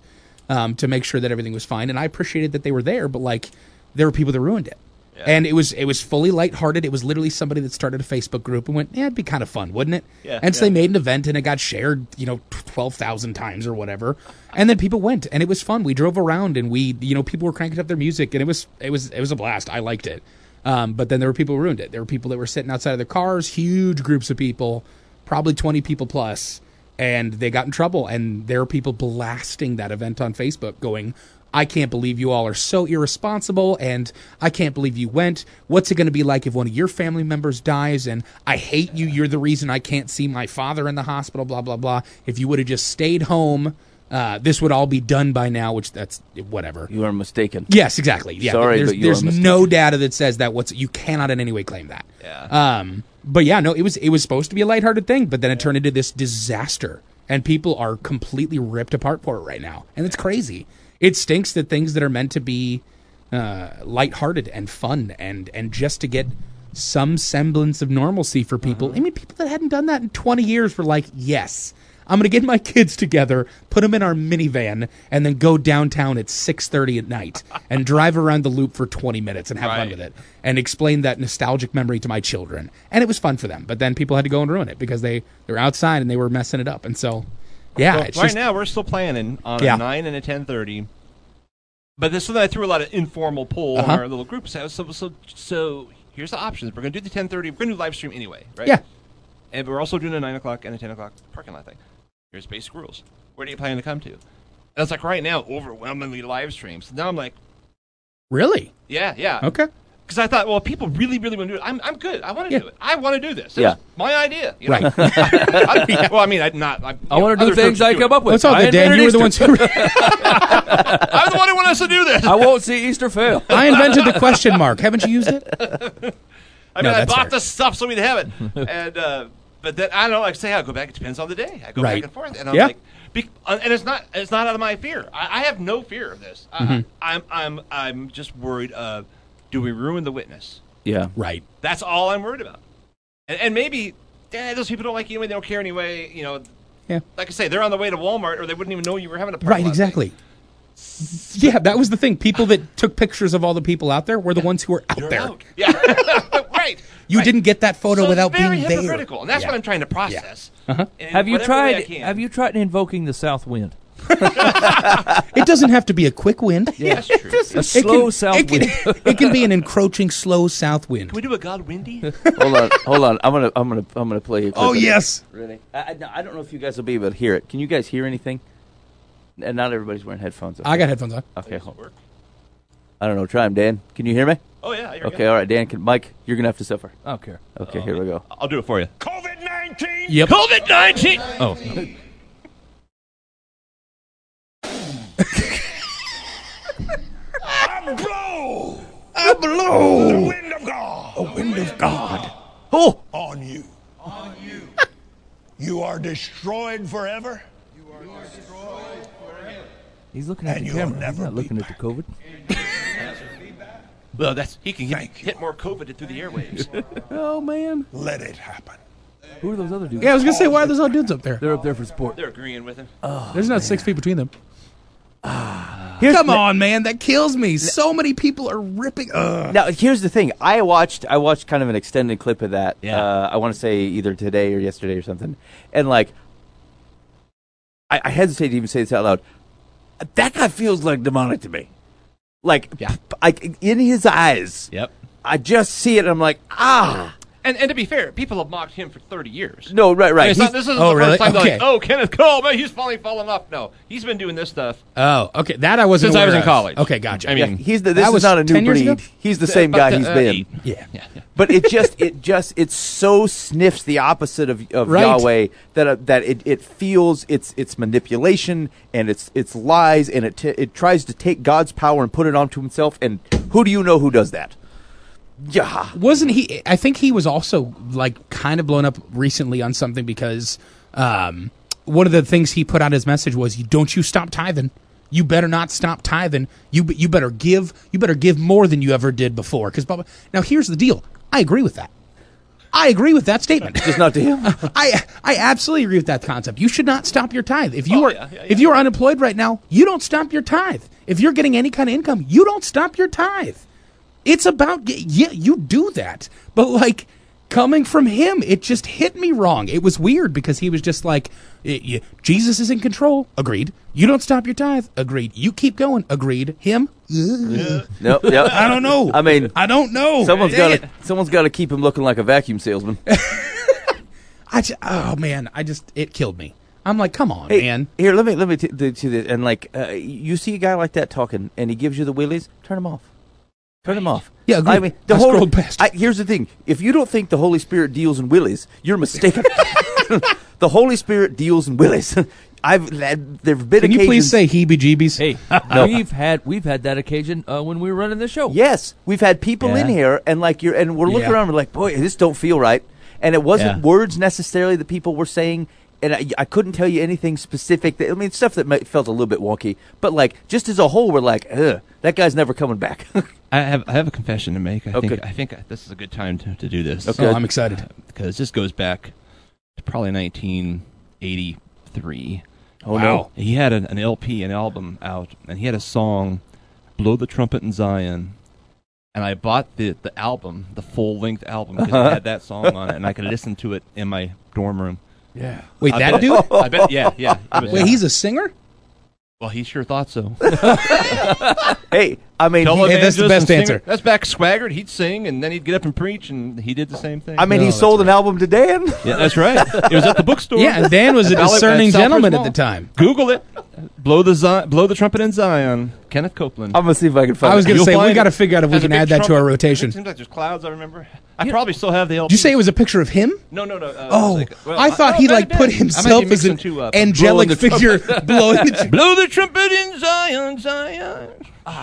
um, to make sure that everything was fine and i appreciated that they were there but like there were people that ruined it and it was it was fully lighthearted. It was literally somebody that started a Facebook group and went, "Yeah, it'd be kind of fun, wouldn't it?" Yeah, and so yeah. they made an event and it got shared, you know, twelve thousand times or whatever. And then people went and it was fun. We drove around and we, you know, people were cranking up their music and it was it was it was a blast. I liked it. Um, but then there were people who ruined it. There were people that were sitting outside of their cars, huge groups of people, probably twenty people plus, and they got in trouble. And there were people blasting that event on Facebook, going, I can't believe you all are so irresponsible, and I can't believe you went. What's it going to be like if one of your family members dies? And I hate you. You're the reason I can't see my father in the hospital, blah, blah, blah. If you would have just stayed home, uh, this would all be done by now, which that's whatever. You are mistaken. Yes, exactly. Yeah, Sorry, there's, but you there's are mistaken. no data that says that. What's you cannot in any way claim that. Yeah. Um, but yeah, no, it was it was supposed to be a lighthearted thing, but then it turned into this disaster, and people are completely ripped apart for it right now, and it's crazy. It stinks that things that are meant to be uh, lighthearted and fun and and just to get some semblance of normalcy for people. I mean, people that hadn't done that in 20 years were like, yes. I'm gonna get my kids together, put them in our minivan, and then go downtown at 6:30 at night and drive around the loop for 20 minutes and have fun with it and explain that nostalgic memory to my children. And it was fun for them. But then people had to go and ruin it because they they were outside and they were messing it up. And so, yeah, it's right just now we're still planning on Yeah. a nine and a ten thirty. But this is something I threw a lot of informal poll Uh-huh. on our little group. So, so, so, so here's the options. We're going to do the ten thirty. We're going to do live stream anyway, right? yeah. And we're also doing a nine o'clock and a ten o'clock parking lot thing. Here's basic rules. Where do you plan to come to? And it's like right now, overwhelmingly live streams. Now I'm like, Really? yeah, yeah. Okay. Because I thought, well, people really, really want to do it. I'm, I'm good. I want to Yeah. do it. I want to do this. It's Yeah. my idea. you know? Right. I- well, I mean, I'm not. I, I want to do things I come up with. What's all I good, Dan? You were the Easter. ones who. I'm the one who wanted us to do this. I won't see Easter fail. I invented the question mark. Haven't you used it? I No, mean, I bought fair. the stuff so we'd have it. and uh, but then I don't know. Like I say, I go back. It depends on the day. I go Right. back and forth, and I'm Yeah. like, be, uh, and it's not it's not out of my fear. I, I have no fear of this. Mm-hmm. I, I'm I'm I'm just worried of do we ruin the witness? Yeah. Right. That's all I'm worried about. And, and maybe eh, those people don't like you anyway. They don't care anyway. You know, Yeah. like I say, they're on the way to Walmart, or they wouldn't even know you were having a party. Right. Exactly. Yeah, that was the thing. People that took pictures of all the people out there were the ones who were out You're there. out. Yeah, right. You right. didn't get that photo so without being there. hypocritical, and that's Yeah. what I'm trying to process. Uh-huh. Have you whatever way I tried? Have you tried invoking the south wind? It doesn't have to be a quick wind. Yeah, that's true. A It slow can, south it can, wind. it can be an encroaching, slow south wind. Can we do a God Windy? hold on, hold on. I'm gonna, I'm gonna, I'm gonna play. A clip Oh of yes. Really? I, I, I don't know if you guys will be able to hear it. Can you guys hear anything? And not everybody's wearing headphones. I got headphones on. Okay, hold I don't know. Try them, Dan. Can you hear me? Oh yeah. You're Okay, good. all right, Dan. Can, Mike, you're gonna have to suffer. I don't care. Okay, here we go. I'll do it for you. COVID 19! Yep. COVID nineteen. Oh, I blow I the blow wind of God the wind of God. Oh, on you. On you. You are destroyed forever. You are destroyed forever. He's looking at And the you'll camera. He's never not be looking at the COVID. well, that's he can hit, hit more COVID through the airwaves. Oh man. Let it happen. Who are those other dudes? Yeah, I was gonna say why are those all dudes up there? They're up there for sport. They're agreeing with him. Oh, There's not six feet between them. Here's Come the- on, man, that kills me. So many people are ripping. Ugh. Now here's the thing. I watched I watched kind of an extended clip of that. Yeah. Uh, I want to say either today or yesterday or something. And like, I, I hesitate to even say this out loud. That guy feels like demonic to me. Like, Yeah. like in his eyes, Yep. I just see it and I'm like, ah. And, and to be fair, people have mocked him for 30 years. No, right, I mean, right. it's not, this isn't Oh, the really? first time they're Okay. like, oh, Kenneth Copeland, he's finally fallen off. No, he's been doing this stuff. Oh, okay. That I wasn't Since I was aware in college. Okay, gotcha. I yeah, mean, he's the, that this is was not a new breed. ago? He's the same guy But, he's uh, been. yeah. Yeah, yeah. but it just it just it so sniffs the opposite of, of Right. Yahweh that uh, that it, it feels it's it's manipulation and it's it's lies and it t- it tries to take God's power and put it onto himself and who do you know who does that? Yeah. Wasn't he? I think he was also like kind of blown up recently on something because um, one of the things he put out his message was, "You don't you stop tithing. You better not stop tithing. You you better give. You better give more than you ever did before." Because now here's the deal. I agree with that. I agree with that statement. Just not to him. I I absolutely agree with that concept. You should not stop your tithe. If you Oh, are yeah, yeah, if you are unemployed right now, you don't stop your tithe. If you're getting any kind of income, you don't stop your tithe. It's about yeah, you do that. But like coming from him, it just hit me wrong. It was weird because he was just like y- y- Jesus is in control. Agreed. You don't stop your tithe. Agreed. You keep going. Agreed. Him. Ugh. no, no. I don't know. I mean, I don't know. someone's Dang got to someone's got to keep him looking like a vacuum salesman. I just, oh man, I just it killed me. I'm like, come on, Hey, man. here, let me let me t- to, to this and like uh, you see a guy like that talking and he gives you the willies, turn him off. Turn him off. Yeah, agreed. I mean, the I whole, scrolled past. I, here's the thing: if you don't think the Holy Spirit deals in willies, you're mistaken. the Holy Spirit deals in willies. I've had, there've been Can you please say heebie-jeebies? Hey, we've had we've had that occasion uh, when we were running the show. Yes, we've had people in here, and like you're, and we're looking Yeah. around, we're like, boy, this don't feel right. And it wasn't Yeah. words necessarily that people were saying, and I, I couldn't tell you anything specific. That, I mean, stuff that might, felt a little bit wonky, but like just as a whole, we're like, ugh, that guy's never coming back. I have I have a confession to make. I Okay. think I think this is a good time to, to do this. Okay. Oh, I'm excited. Uh, because this goes back to probably 1983. oh no, He had an, an LP, an album out, and he had a song, "Blow the Trumpet in Zion." And I bought the the album, the full length album, because it had that song on it, and I could listen to it in my dorm room. Yeah. Wait, I that bet- dude? I bet, yeah, yeah. Wait, he's a singer? well, he sure thought so. Hey, I mean, he- that's the best singer- answer. That's back swaggered. He'd sing, and then he'd get up and preach, and he did the same thing. I mean, No, he that's sold an album to Dan. yeah, that's right. It was at the bookstore. Yeah, and Dan was a Ballot- discerning at Selfridge gentleman at Mall. the time. Google it. Blow the Zi- blow the trumpet in Zion. Kenneth Copeland. I'm gonna see if I can find. I was it. going to You'll say, we find got to it. figure out if we Has a can big add that to trumpet. our rotation. It seems like there's clouds. I remember. I probably still have the LP. Did you say it was a picture of him? No, no, no. Uh, Oh, like- well, I thought no, he it might like have put been. I might himself be as an mixing two up. angelic Blowing the figure blowing the. tr- Blow the trumpet in Zion, Zion.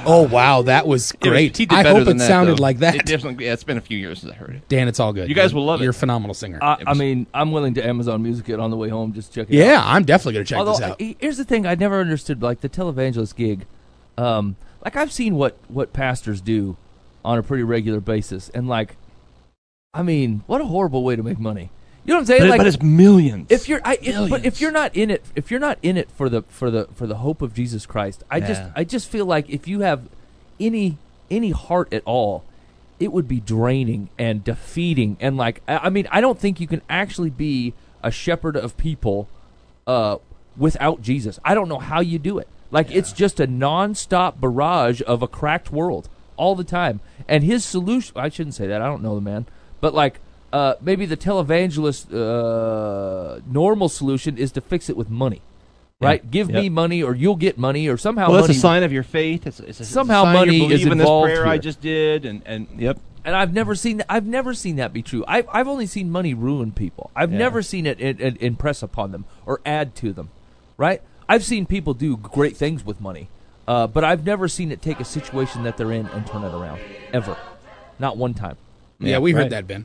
Oh wow, that was It was- great. he did I better hope than it that, sounded though. like that. It definitely. Yeah, it's been a few years since I heard it. Dan, it's all good. You guys You're- will love it. You're a phenomenal singer. I, I mean, I'm willing to Amazon Music it on the way home. Just check it out. yeah, I'm definitely going to check Although this out. he- here's the thing, I never understood like the televangelist gig. Um, like I've seen what what pastors do on a pretty regular basis, and like, I mean, what a horrible way to make money. You know what I'm saying? But, it- like, but it's millions. if you're, I, it, but Millions. if you're not in it, if you're not in it for the for the for the hope of Jesus Christ, I just Yeah. I just feel like if you have any any heart at all, it would be draining and defeating. And like, I, I mean, I don't think you can actually be a shepherd of people uh, without Jesus. I don't know how you do it. Like, it's just a nonstop barrage of a cracked world all the time. And his solution, I shouldn't say that. I don't know the man, but like. Uh, maybe the televangelist uh, normal solution is to fix it with money, right? Give me money, or you'll get money, or somehow well, money. it's a sign of your faith. It's, it's a, Somehow it's a sign money you is believe in this involved prayer I just did, and and yep. and I've never seen I've never seen that be true. I've I've only seen money ruin people. I've Yeah. never seen it, it, it impress upon them or add to them, right? I've seen people do great things with money, uh, but I've never seen it take a situation that they're in and turn it around ever, not one time. yeah, we heard right. that, Ben.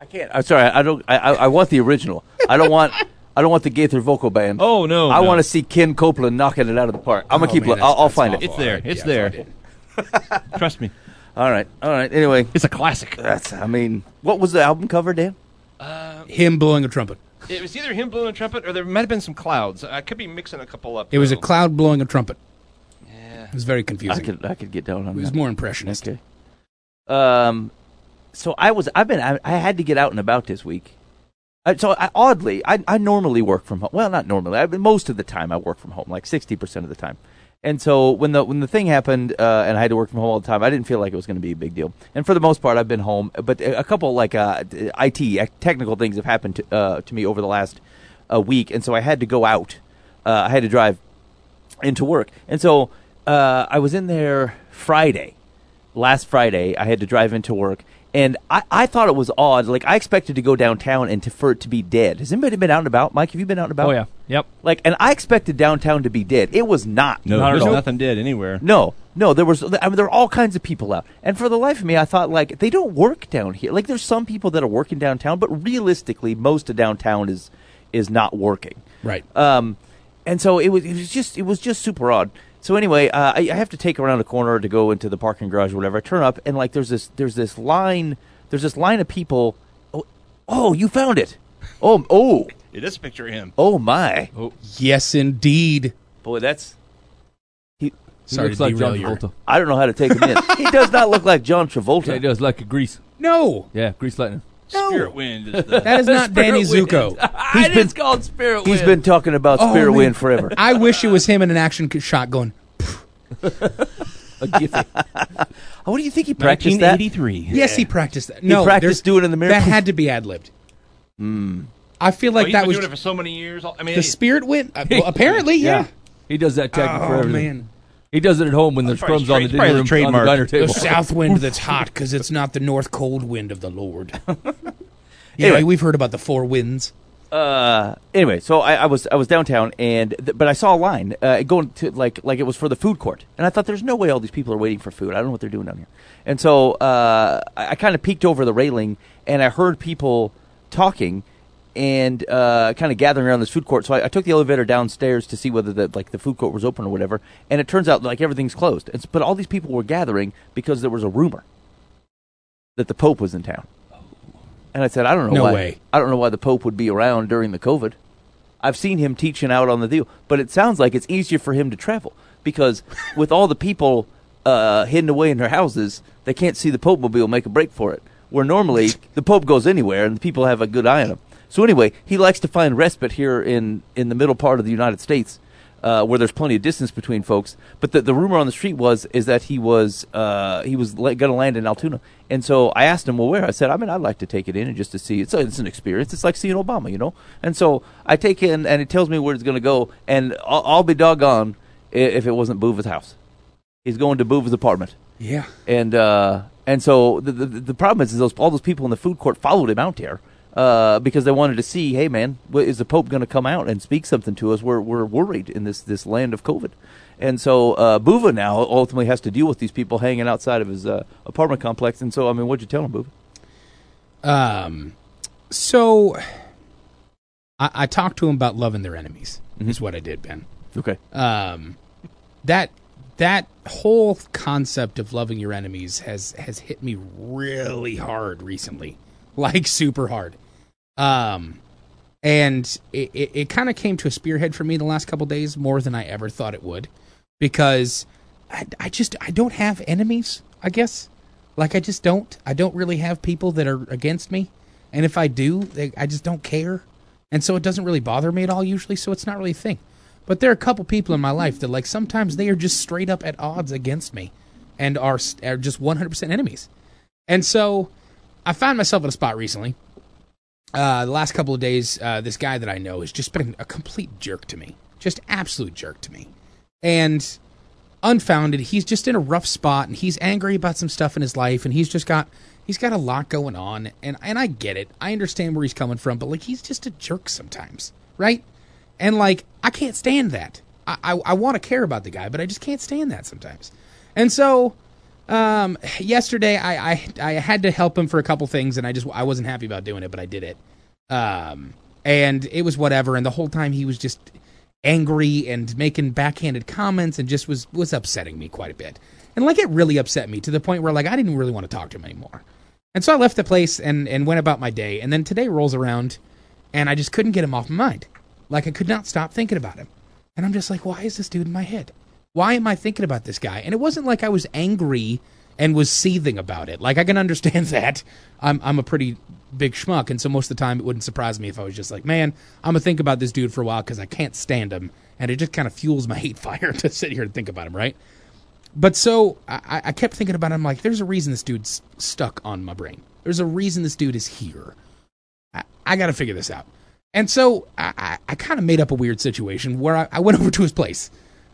I can't. I'm sorry. I don't. I, I, I want the original. I don't want. I don't want the Gaither vocal band. Oh no! I no. want to see Ken Copeland knocking it out of the park. I'm gonna Oh, keep. man, looking. I'll, I'll find awful. it. It's there. It's yeah, there. it. Trust me. All right. All right. Anyway, It's a classic. that's. I mean, what was the album cover, Dan? Him blowing a trumpet. It was either him blowing a trumpet, or there might have been some clouds. I could be mixing a couple up. It was a cloud blowing a trumpet. Yeah. It was very confusing. I could. I could get down on it was that. more impressionist. Okay. Um, so I was. I've been. I, I had to get out and about this week. I, so I, oddly, I I normally work from home. Well, not normally. I, most of the time, I work from home, like sixty percent of the time. And so when the when the thing happened uh, and I had to work from home all the time, I didn't feel like it was going to be a big deal. And for the most part, I've been home. But a couple like uh, IT uh, technical things have happened to, uh, to me over the last uh, week, and so I had to go out. Uh, I had to drive into work, and so uh, I was in there Friday, last Friday. I had to drive into work, and I, I thought it was odd. Like I expected to go downtown and to, for it to be dead. Has anybody been out and about? Mike, have you been out and about? Oh yeah. Yep. Like, and I expected downtown to be dead. It was not. No, Not at there's all. nothing dead anywhere. No, no, there was. I mean, there were all kinds of people out, and for the life of me, I thought like they don't work down here. Like, there's some people that are working downtown, but realistically, most of downtown is is not working. Right. Um, and so it was. It was just. It was just super odd. So anyway, uh, I, I have to take around a corner to go into the parking garage or whatever. I turn up, and like there's this. There's this line. There's this line of people. Oh, oh you found it. Oh, oh, It is a picture of him. oh my. Yes, indeed. Boy, that's. He, He Sorry looks like John your- Travolta. I don't know how to take him in. he does not look like John Travolta. Yeah, he does like a grease. No, Yeah, grease lightning. Spirit wind is the. that is not Danny Spirit Zuko. He's it been- is called Spirit He's Wind. been talking about Oh, Spirit man. Wind forever. I wish it was him in an action shot going. a Giphy. What do you think he practiced that? 1983. Yes, he practiced that. No, practiced there's- doing it in the mirror? That had to be ad libbed. I feel Oh, like he's that been was doing it for so many years. I mean, the spirit went. Uh, well, apparently, yeah. He does that tag for Oh everything. man, He does it at home when there's crumbs on the straight- probably dinner the room, on the trademark. diner the south wind that's hot because it's not the north cold wind of the Lord. yeah, Anyway. we've heard about the four winds. Uh, anyway, so I, I was I was downtown, and th- but I saw a line uh, going to like like it was for the food court, and I thought there's no way all these people are waiting for food. I don't know what they're doing down here, and so uh, I, I kind of peeked over the railing, and I heard people talking and uh, kind of gathering around this food court. So I, I took the elevator downstairs to see whether the like the food court was open or whatever, and it turns out like everything's closed. And, s- but all these people were gathering because there was a rumor that the Pope was in town. And I said, I don't know No why. way. I don't know why the Pope would be around during the COVID. I've seen him teaching out on the deal, but it sounds like it's easier for him to travel because with all the people uh, hidden away in their houses, they can't see the Pope mobile make a break for it. Where normally the Pope goes anywhere and the people have a good eye on him. So anyway, he likes to find respite here in in the middle part of the United States, uh, where there's plenty of distance between folks. But the, the rumor on the street was is that he was uh, he was going to land in Altoona, and so I asked him, well, where? I said, I mean, I'd like to take it in and just to see. It's a, it's an experience. It's like seeing Obama, you know. And so I take it in, and it tells me where it's going to go, and I'll, I'll be doggone if it wasn't Boova's house. He's going to Boova's apartment Yeah, and uh, and so the, the the problem is, is those all those people in the food court followed him out there uh, because they wanted to see, hey man, is the Pope going to come out and speak something to us? We're we're worried in this this land of COVID, and so uh, Buva now ultimately has to deal with these people hanging outside of his uh, apartment complex. And so, I mean, what'd you tell him, Buva? Um, so I, I talked to him about loving their enemies. Is what I did, Ben. Okay, Um, that that whole concept of loving your enemies has has hit me really hard recently, like super hard. Um, and it it, it kind of came to a spearhead for me the last couple days more than I ever thought it would, because I I just I don't have enemies. I guess like I just don't. I don't really have people that are against me, and if I do, they, I just don't care, and so it doesn't really bother me at all usually. So it's not really a thing. But there are a couple people in my life that like sometimes they are just straight up at odds against me, and are are just one hundred percent enemies. And so I found myself in a spot recently. Uh, the last couple of days, uh, this guy that I know has just been a complete jerk to me, just absolute jerk to me, and unfounded. He's just in a rough spot and he's angry about some stuff in his life and he's just got he's got a lot going on and and I get it. I understand where he's coming from, but like he's just a jerk sometimes, right? And like I can't stand that. I I, I want to care about the guy, but I just can't stand that sometimes. And so um yesterday I, I I had to help him for a couple things and I just I wasn't happy about doing it, but I did it. Um and it was whatever and the whole time he was just angry and making backhanded comments and just was was upsetting me quite a bit. And like it really upset me to the point where like I didn't really want to talk to him anymore. And so I left the place and and went about my day. And then today rolls around and I just couldn't get him off my mind. Like I could not stop thinking about him. And I'm just like, why is this dude in my head? Why am I thinking about this guy? And it wasn't like I was angry and was seething about it. Like I can understand that. I'm I'm a pretty big schmuck, and so most of the time it wouldn't surprise me if I was just like, man, I'm gonna think about this dude for a while because I can't stand him, and it just kind of fuels my hate fire to sit here and think about him, right? But so I, I kept thinking about him like, there's a reason this dude's stuck on my brain. There's a reason this dude is here. I, I got to figure this out. And so I, I, I kind of made up a weird situation where I, I went over to his place,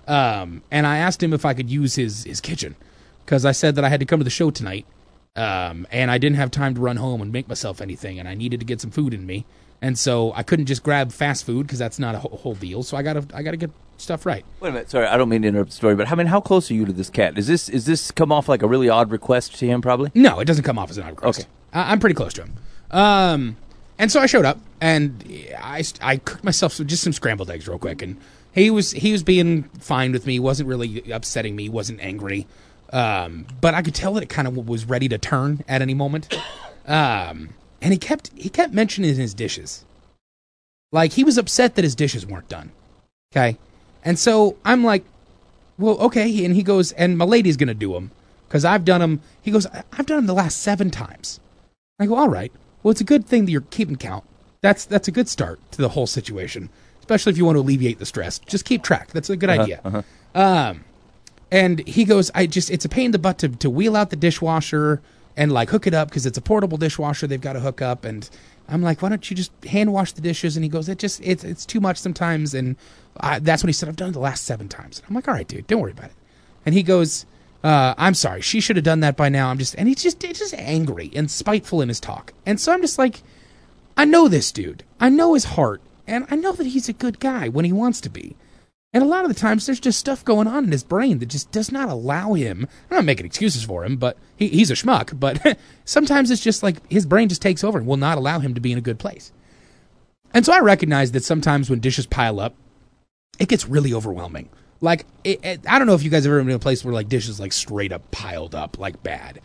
um, and I asked him if I could use his his kitchen because I said that I had to come to the show tonight, um, and I didn't have time to run home and make myself anything, and I needed to get some food in me, and so I couldn't just grab fast food because that's not a whole, whole deal. So I got to I got to get stuff right. Wait a minute, sorry, I don't mean to interrupt the story, but I mean, how close are you to this cat? Is this is this come off like a really odd request to him? Probably. No, it doesn't come off as an odd request. Okay. I, I'm pretty close to him. Um, and so I showed up and I, I cooked myself some, just some scrambled eggs real quick, and he was he was being fine with me, wasn't really upsetting me, wasn't angry, um, but I could tell that it kind of was ready to turn at any moment. Um, and he kept he kept mentioning his dishes, like he was upset that his dishes weren't done. Okay, and so I'm like, well, okay. And he goes, and my lady's gonna do them because I've done them. He goes, "I- I've done them the last seven times. I go, all right. Well, it's a good thing that you're keeping count. That's that's a good start to the whole situation, especially if you want to alleviate the stress. Just keep track. That's a good idea. Um, and he goes, I just it's a pain in the butt to to wheel out the dishwasher and like hook it up because it's a portable dishwasher they've got to hook up and. I'm like, why don't you just hand wash the dishes? And he goes, it just it's it's too much sometimes. And I, that's when he said, I've done it the last seven times. And I'm like, all right, dude, don't worry about it. And he goes, uh, I'm sorry, she should have done that by now. I'm just, and he's just, he's just angry and spiteful in his talk. And so I'm just like, I know this dude. I know his heart. And I know that he's a good guy when he wants to be. And a lot of the times there's just stuff going on in his brain that just does not allow him. I'm not making excuses for him, but he, he's a schmuck. But sometimes it's just like his brain just takes over and will not allow him to be in a good place. And so I recognize that sometimes when dishes pile up, it gets really overwhelming. Like, it, it, I don't know if you guys have ever been in a place where like dishes like straight up piled up like bad.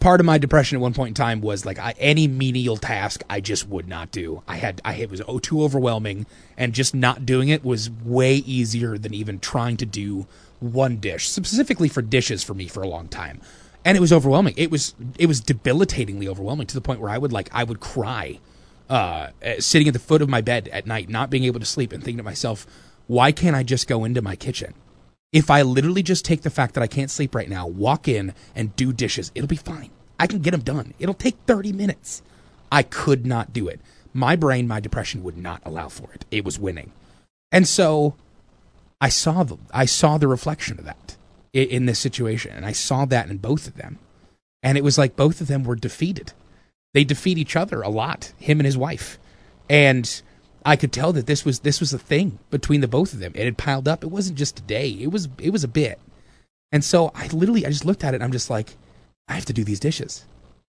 Part of my depression at one point in time was like I, any menial task I just would not do. I had I it was oh, too overwhelming, and just not doing it was way easier than even trying to do one dish. Specifically for dishes for me for a long time, and it was overwhelming. It was it was debilitatingly overwhelming to the point where I would like I would cry uh, uh, sitting at the foot of my bed at night, not being able to sleep, and thinking to myself, why can't I just go into my kitchen? If I literally just take the fact that I can't sleep right now, walk in and do dishes, it'll be fine. I can get them done. It'll take 30 minutes. I could not do it. My brain, my depression would not allow for it. It was winning. And so I saw the I saw the reflection of that i- in this situation and I saw that in both of them. And it was like both of them were defeated they defeat each other a lot him and his wife and i could tell that this was this was a thing between the both of them it had piled up it wasn't just a day it was it was a bit and so i literally i just looked at it and i'm just like i have to do these dishes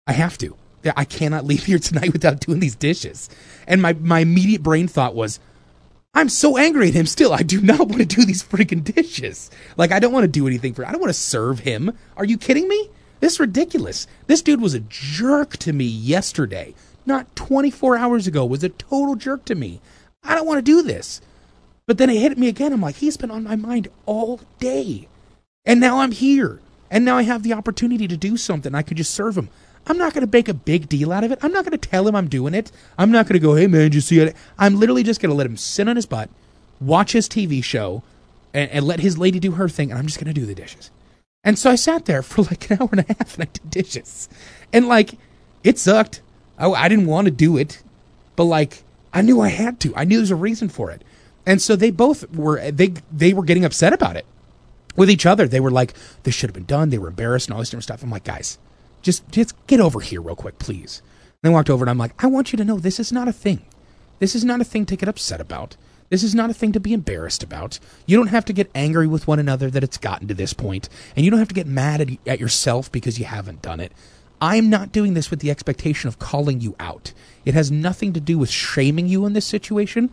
i have to i cannot leave here tonight without doing these dishes and my my immediate brain thought was I'm so angry at him still. I do not want to do these freaking dishes. Like, I don't want to do anything for I don't want to serve him. Are you kidding me? This is ridiculous. This dude was a jerk to me yesterday. Not 24 hours ago was a total jerk to me. I don't want to do this. But then it hit me again. I'm like, he's been on my mind all day. And now I'm here. And now I have the opportunity to do something. I could just serve him. I'm not going to make a big deal out of it. I'm not going to tell him I'm doing it. I'm not going to go, hey, man, you see it? I'm literally just going to let him sit on his butt, watch his TV show, and, and let his lady do her thing. And I'm just going to do the dishes. And so I sat there for like an hour and a half and I did dishes. And like, it sucked. I, I didn't want to do it, but like, I knew I had to. I knew there was a reason for it. And so they both were, they, they were getting upset about it with each other. They were like, this should have been done. They were embarrassed and all this different stuff. I'm like, guys, just, just get over here real quick, please. And they walked over and I'm like, I want you to know this is not a thing. This is not a thing to get upset about. This is not a thing to be embarrassed about. You don't have to get angry with one another that it's gotten to this point, and you don't have to get mad at, at yourself because you haven't done it. I'm not doing this with the expectation of calling you out. It has nothing to do with shaming you in this situation.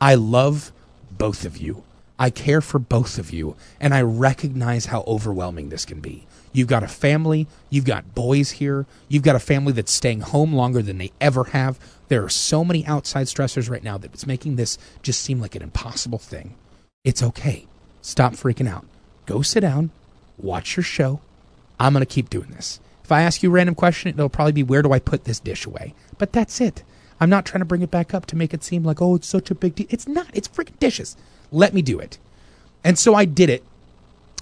I love both of you. I care for both of you, and I recognize how overwhelming this can be. You've got a family, you've got boys here, you've got a family that's staying home longer than they ever have. There are so many outside stressors right now that it's making this just seem like an impossible thing. It's okay. Stop freaking out. Go sit down, watch your show. I'm going to keep doing this. If I ask you a random question, it'll probably be where do I put this dish away? But that's it. I'm not trying to bring it back up to make it seem like, oh, it's such a big deal. It's not. It's freaking dishes. Let me do it. And so I did it.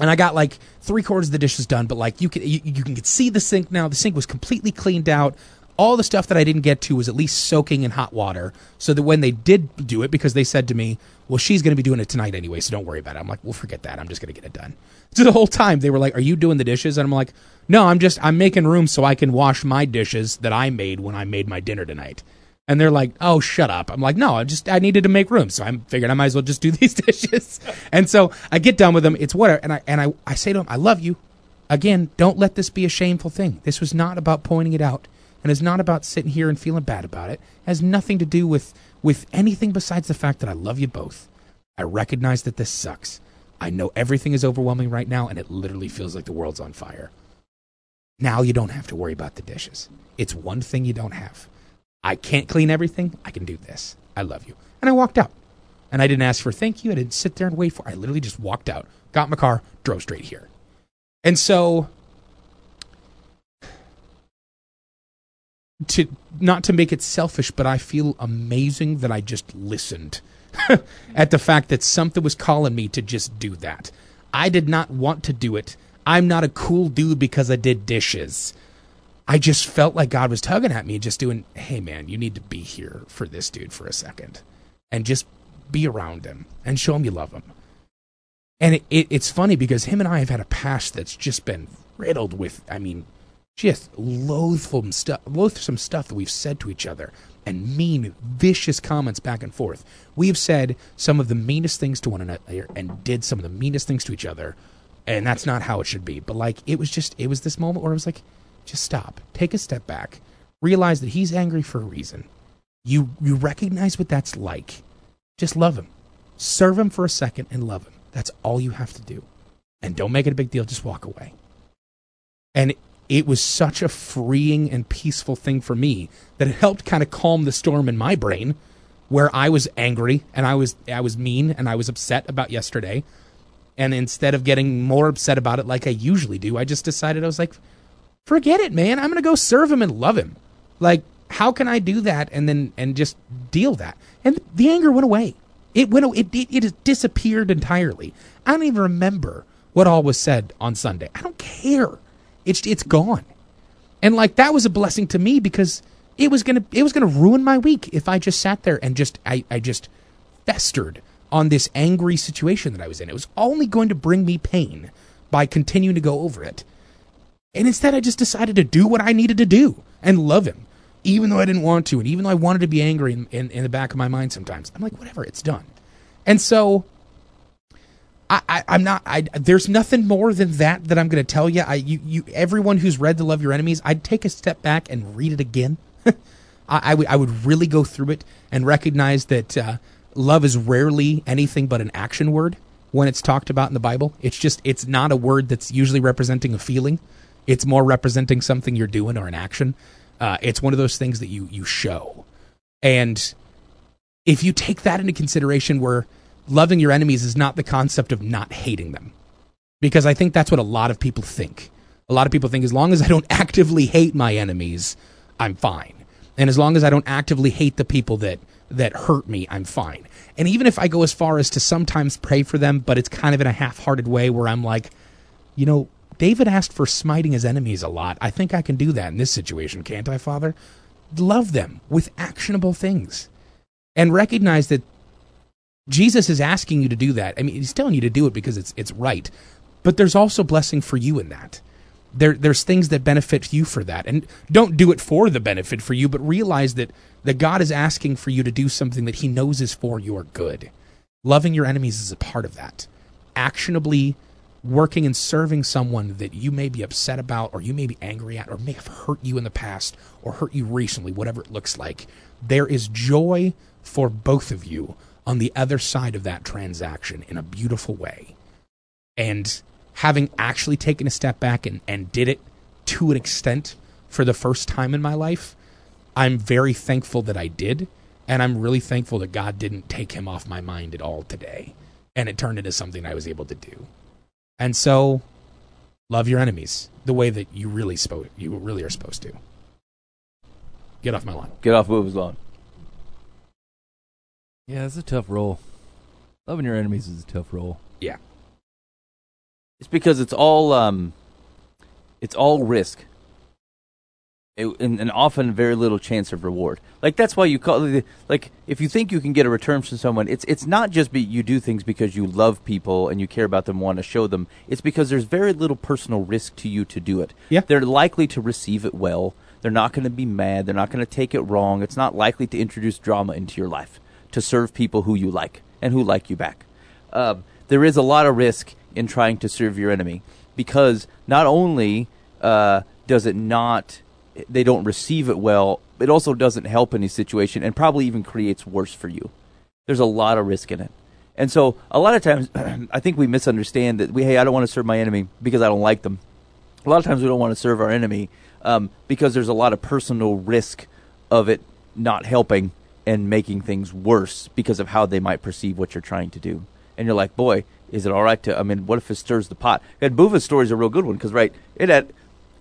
And I got like three quarters of the dishes done, but like you can you, you can see the sink now. The sink was completely cleaned out. All the stuff that I didn't get to was at least soaking in hot water, so that when they did do it, because they said to me, "Well, she's going to be doing it tonight anyway, so don't worry about it." I'm like, we'll forget that. I'm just going to get it done." So the whole time they were like, "Are you doing the dishes?" And I'm like, "No, I'm just I'm making room so I can wash my dishes that I made when I made my dinner tonight." And they're like, "Oh, shut up!" I'm like, "No, I just I needed to make room, so I figured I might as well just do these dishes." and so I get done with them. It's whatever, and I and I I say to them, "I love you." Again, don't let this be a shameful thing. This was not about pointing it out, and it's not about sitting here and feeling bad about it. It has nothing to do with with anything besides the fact that I love you both. I recognize that this sucks. I know everything is overwhelming right now, and it literally feels like the world's on fire. Now you don't have to worry about the dishes. It's one thing you don't have. I can't clean everything. I can do this. I love you. And I walked out. And I didn't ask for thank you. I didn't sit there and wait for I literally just walked out, got my car, drove straight here. And so to not to make it selfish, but I feel amazing that I just listened at the fact that something was calling me to just do that. I did not want to do it. I'm not a cool dude because I did dishes. I just felt like God was tugging at me, just doing, hey man, you need to be here for this dude for a second and just be around him and show him you love him. And it, it, it's funny because him and I have had a past that's just been riddled with, I mean, just loathsome stuff, loathsome stuff that we've said to each other, and mean, vicious comments back and forth. We have said some of the meanest things to one another and did some of the meanest things to each other, and that's not how it should be. But like, it was just, it was this moment where I was like, just stop, take a step back, realize that he's angry for a reason. You you recognize what that's like. Just love him, serve him for a second, and love him. That's all you have to do, and don't make it a big deal. Just walk away. And it was such a freeing and peaceful thing for me that it helped kind of calm the storm in my brain where I was angry and I was I was mean and I was upset about yesterday. And instead of getting more upset about it like I usually do, I just decided I was like, forget it, man. I'm gonna go serve him and love him. Like, how can I do that and then and just deal that? And the anger went away. It went. It it, it disappeared entirely. I don't even remember what all was said on Sunday. I don't care. It's it's gone. And like that was a blessing to me because it was gonna it was gonna ruin my week if I just sat there and just I, I just festered on this angry situation that I was in. It was only going to bring me pain by continuing to go over it. And instead I just decided to do what I needed to do and love him. Even though I didn't want to, and even though I wanted to be angry in, in, in the back of my mind sometimes. I'm like, whatever, it's done. And so I, I'm not. I, there's nothing more than that that I'm going to tell you. I, you, you, everyone who's read *To Love Your Enemies*, I'd take a step back and read it again. I, I would, I would really go through it and recognize that uh, love is rarely anything but an action word when it's talked about in the Bible. It's just, it's not a word that's usually representing a feeling. It's more representing something you're doing or an action. Uh, it's one of those things that you you show, and if you take that into consideration, where loving your enemies is not the concept of not hating them. Because I think that's what a lot of people think. A lot of people think as long as I don't actively hate my enemies, I'm fine. And as long as I don't actively hate the people that that hurt me, I'm fine. And even if I go as far as to sometimes pray for them, but it's kind of in a half-hearted way where I'm like, you know, David asked for smiting his enemies a lot. I think I can do that in this situation, can't I, Father? Love them with actionable things. And recognize that Jesus is asking you to do that. I mean, he's telling you to do it because it's it's right. But there's also blessing for you in that. There there's things that benefit you for that. And don't do it for the benefit for you, but realize that that God is asking for you to do something that he knows is for your good. Loving your enemies is a part of that. Actionably working and serving someone that you may be upset about or you may be angry at or may have hurt you in the past or hurt you recently, whatever it looks like. There is joy for both of you on the other side of that transaction in a beautiful way. And having actually taken a step back and, and did it to an extent for the first time in my life, I'm very thankful that I did. And I'm really thankful that God didn't take him off my mind at all today. And it turned into something I was able to do. And so, love your enemies the way that you really, spo- you really are supposed to. Get off my lawn. Get off Booba's lawn. Yeah, it's a tough role. Loving your enemies is a tough role. Yeah. It's because it's all um, it's all risk, It- and, and often very little chance of reward. Like that's why you call the like if you think you can get a return from someone, it's it's not just be you do things because you love people and you care about them, want to show them. It's because there's very little personal risk to you to do it. Yeah. they're likely to receive it well. They're not going to be mad. They're not going to take it wrong. It's not likely to introduce drama into your life to serve people who you like and who like you back. Um, there is a lot of risk in trying to serve your enemy because not only uh, does it not, they don't receive it well, it also doesn't help any situation and probably even creates worse for you. There's a lot of risk in it. And so a lot of times, I think we misunderstand that we, hey, I don't want to serve my enemy because I don't like them. A lot of times we don't want to serve our enemy um, because there's a lot of personal risk of it not helping and making things worse because of how they might perceive what you're trying to do. And you're like, boy, is it all right to? I mean, what if it stirs the pot? And Buva's story is a real good one because right, it had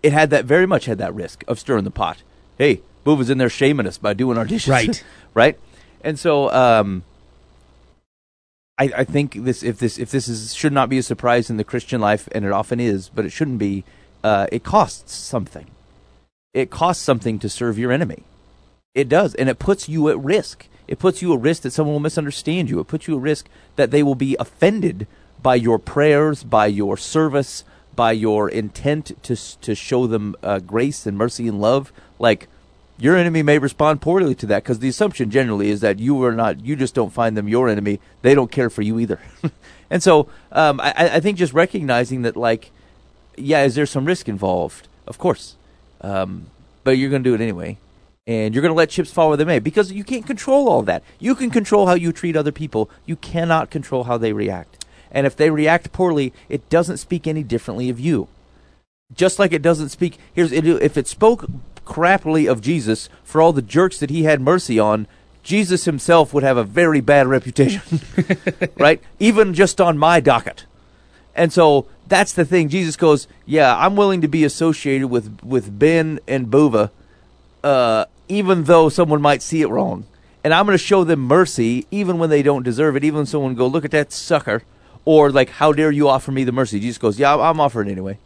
it had that very much had that risk of stirring the pot. Hey, Buva's in there shaming us by doing our dishes, Right. right? And so, um, I, I think this if this if this is should not be a surprise in the Christian life, and it often is, but it shouldn't be. Uh, it costs something. It costs something to serve your enemy. It does, and it puts you at risk. It puts you at risk that someone will misunderstand you. It puts you at risk that they will be offended by your prayers, by your service, by your intent to to show them uh, grace and mercy and love. Like your enemy may respond poorly to that because the assumption generally is that you are not. You just don't find them your enemy. They don't care for you either. and so um, I, I think just recognizing that, like, yeah, is there some risk involved? Of course, um, but you're going to do it anyway, and you're going to let chips fall where they may because you can't control all that. You can control how you treat other people. You cannot control how they react. And if they react poorly, it doesn't speak any differently of you. Just like it doesn't speak. Here's if it spoke crappily of Jesus for all the jerks that he had mercy on. Jesus himself would have a very bad reputation, right? Even just on my docket. And so that's the thing. Jesus goes, "Yeah, I'm willing to be associated with with Ben and Bova." uh, even though someone might see it wrong, and I'm going to show them mercy even when they don't deserve it. Even when someone go, look at that sucker, or like, how dare you offer me the mercy? Jesus goes, "Yeah, I'm- offering anyway,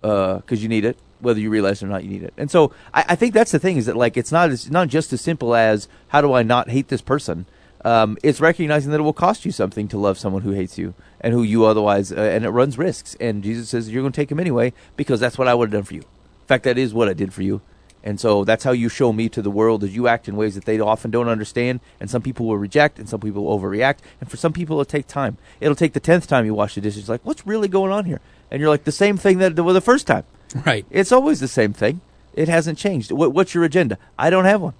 because you need it, whether you realize it or not, you need it." And so I, I think that's the thing is that like it's not it's not just as simple as how do I not hate this person. Um, it's recognizing that it will cost you something to love someone who hates you and who you otherwise, uh, and it runs risks. And Jesus says you're going to take them anyway because that's what I would have done for you. In fact, that is what I did for you. And so that's how you show me to the world is you act in ways that they often don't understand, and some people will reject, and some people will overreact, and for some people it'll take time. It'll take the tenth time you wash the dishes, like what's really going on here? And you're like the same thing that was the first time. Right. It's always the same thing. It hasn't changed. What, what's your agenda? I don't have one.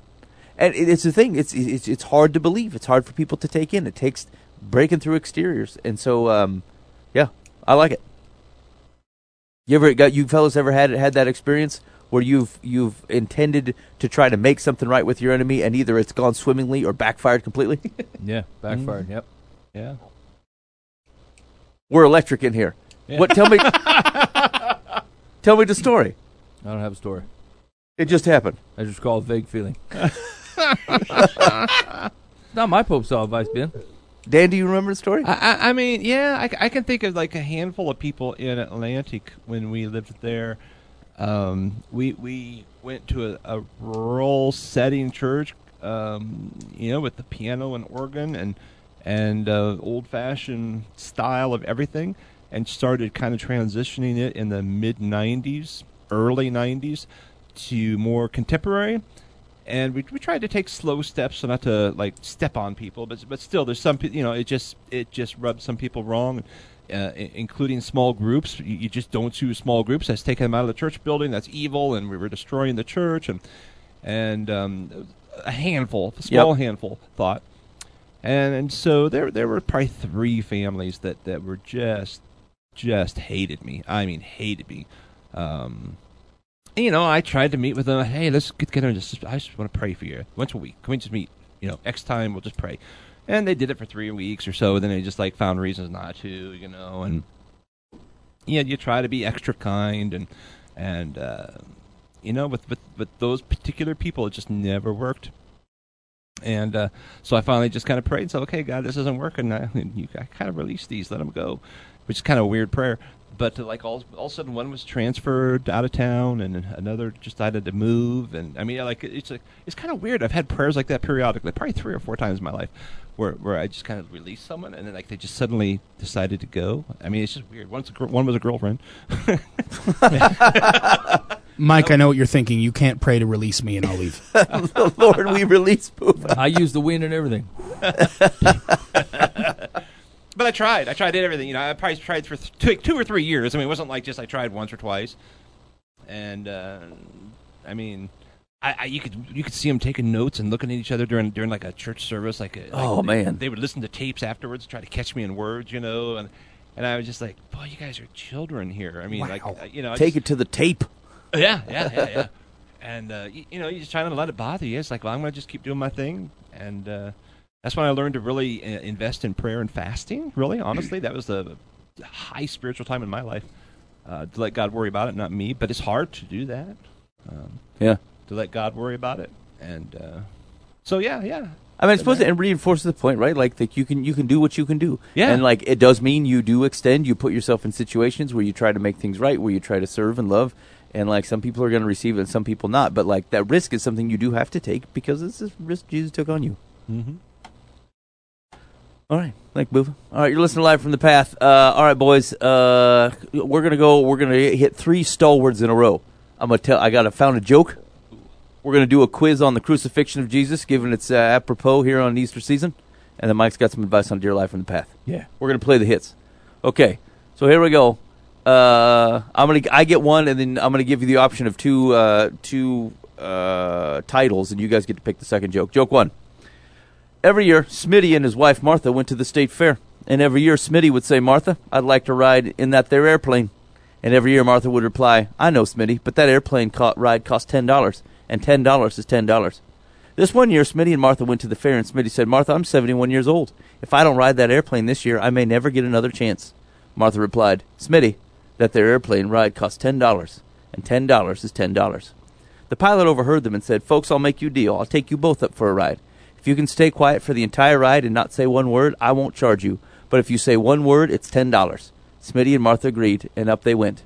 And it, it's the thing. It's, it's it's hard to believe. It's hard for people to take in. It takes breaking through exteriors. And so, um, yeah, I like it. You ever got you fellas ever had had that experience where you've you've intended to try to make something right with your enemy, and either it's gone swimmingly or backfired completely? Yeah, backfired. Mm-hmm. Yep. Yeah. We're electric in here. What? Tell me. tell me the story. I don't have a story. It just happened. I just call it vague feeling. Not my Pope style advice, Ben. Dan, do you remember the story? I, I, I mean, yeah, I can think of like a handful of people in Atlantic when we lived there. Um, we we went to a, a rural setting church, um, you know, with the piano and organ and and uh, old fashioned style of everything, and started kind of transitioning it in the mid '90s, early '90s, to more contemporary. And we, we tried to take slow steps so not to like step on people but but still there's some you know it just it just rubs some people wrong uh, including small groups you, you just don't choose small groups that's taking them out of the church building that's evil and we were destroying the church and and um, a handful a small Yep. handful thought and and so there there were probably three families that that were just just hated me i mean hated me um you know, I tried to meet with them. Hey, let's get together and just, I just want to pray for you once a week. Can we just meet, you know, X time? We'll just pray. And they did it for three weeks or so. Then they just like found reasons not to, you know, and yeah, you try to be extra kind and, and, uh, you know, with, with, with those particular people, it just never worked. And uh, so I finally just kind of prayed. and So okay, God, this isn't working. I, I kind of release these, let them go, which is kind of a weird prayer. But uh, like all, all of a sudden, one was transferred out of town, and another just decided to move. And I mean, like it's like it's kind of weird. I've had prayers like that periodically, probably three or four times in my life, where where I just kind of release someone, and then like they just suddenly decided to go. I mean, it's just weird. One's a gr- one was a girlfriend. Mike, I know what you're thinking. You can't pray to release me, and I'll leave. Lord, we release Booba. I use the wind and everything. But I tried. I tried did everything. You know, I probably tried for th- two, two or three years. I mean, it wasn't like just I tried once or twice. And uh, I mean, I, I you could you could see them taking notes and looking at each other during during like a church service. Like, a, like Oh, they, man. they would listen to tapes afterwards, try to catch me in words, you know. And and I was just like, boy, you guys are children here. I mean, like Wow. uh, you know, Take just- it to the tape. yeah, yeah, yeah, yeah. And uh, you, you know, you just try not to let it bother you. It's like, well, I'm going to just keep doing my thing, and uh, that's when I learned to really uh, invest in prayer and fasting. Really, honestly, that was the high spiritual time in my life. Uh, to let God worry about it, not me. But it's hard to do that. Um, Yeah. to let God worry about it, and uh, so yeah, yeah. I mean, I suppose it reinforces the point, right? Like, that you can you can do what you can do. Yeah. And like, it does mean you do extend. You put yourself in situations where you try to make things right, where you try to serve and love. And like, some people are going to receive it, and some people not. But like, that risk is something you do have to take because it's a risk Jesus took on you. Mm-hmm. All right, thank Boofa. All right, you're listening live from the path. Uh, all right, boys, uh, we're gonna go. We're gonna hit three stalwarts in a row. I'm gonna tell. I got to found a joke. We're gonna do a quiz on the crucifixion of Jesus, given it's uh, apropos here on Easter season, and then Mike's got some advice on Dear Life from the Path. Yeah. We're gonna play the hits. Okay, so here we go. Uh, I'm gonna. I get one, and then I'm gonna give you the option of two, uh, two uh, titles, and you guys get to pick the second joke. Joke one. Every year, Smitty and his wife Martha went to the state fair, and every year Smitty would say, "Martha, I'd like to ride in that there airplane." And every year Martha would reply, "I know, Smitty, but that airplane co- ride costs ten dollars, and ten dollars is ten dollars." This one year, Smitty and Martha went to the fair, and Smitty said, "Martha, I'm 71 years old. If I don't ride that airplane this year, I may never get another chance." Martha replied, "Smitty, that there airplane ride costs ten dollars, and ten dollars is ten dollars." The pilot overheard them and said, Folks, I'll make you a deal. I'll take you both up for a ride. If you can stay quiet for the entire ride and not say one word, I won't charge you. But if you say one word, it's ten dollars. Smitty and Martha agreed, and up they went.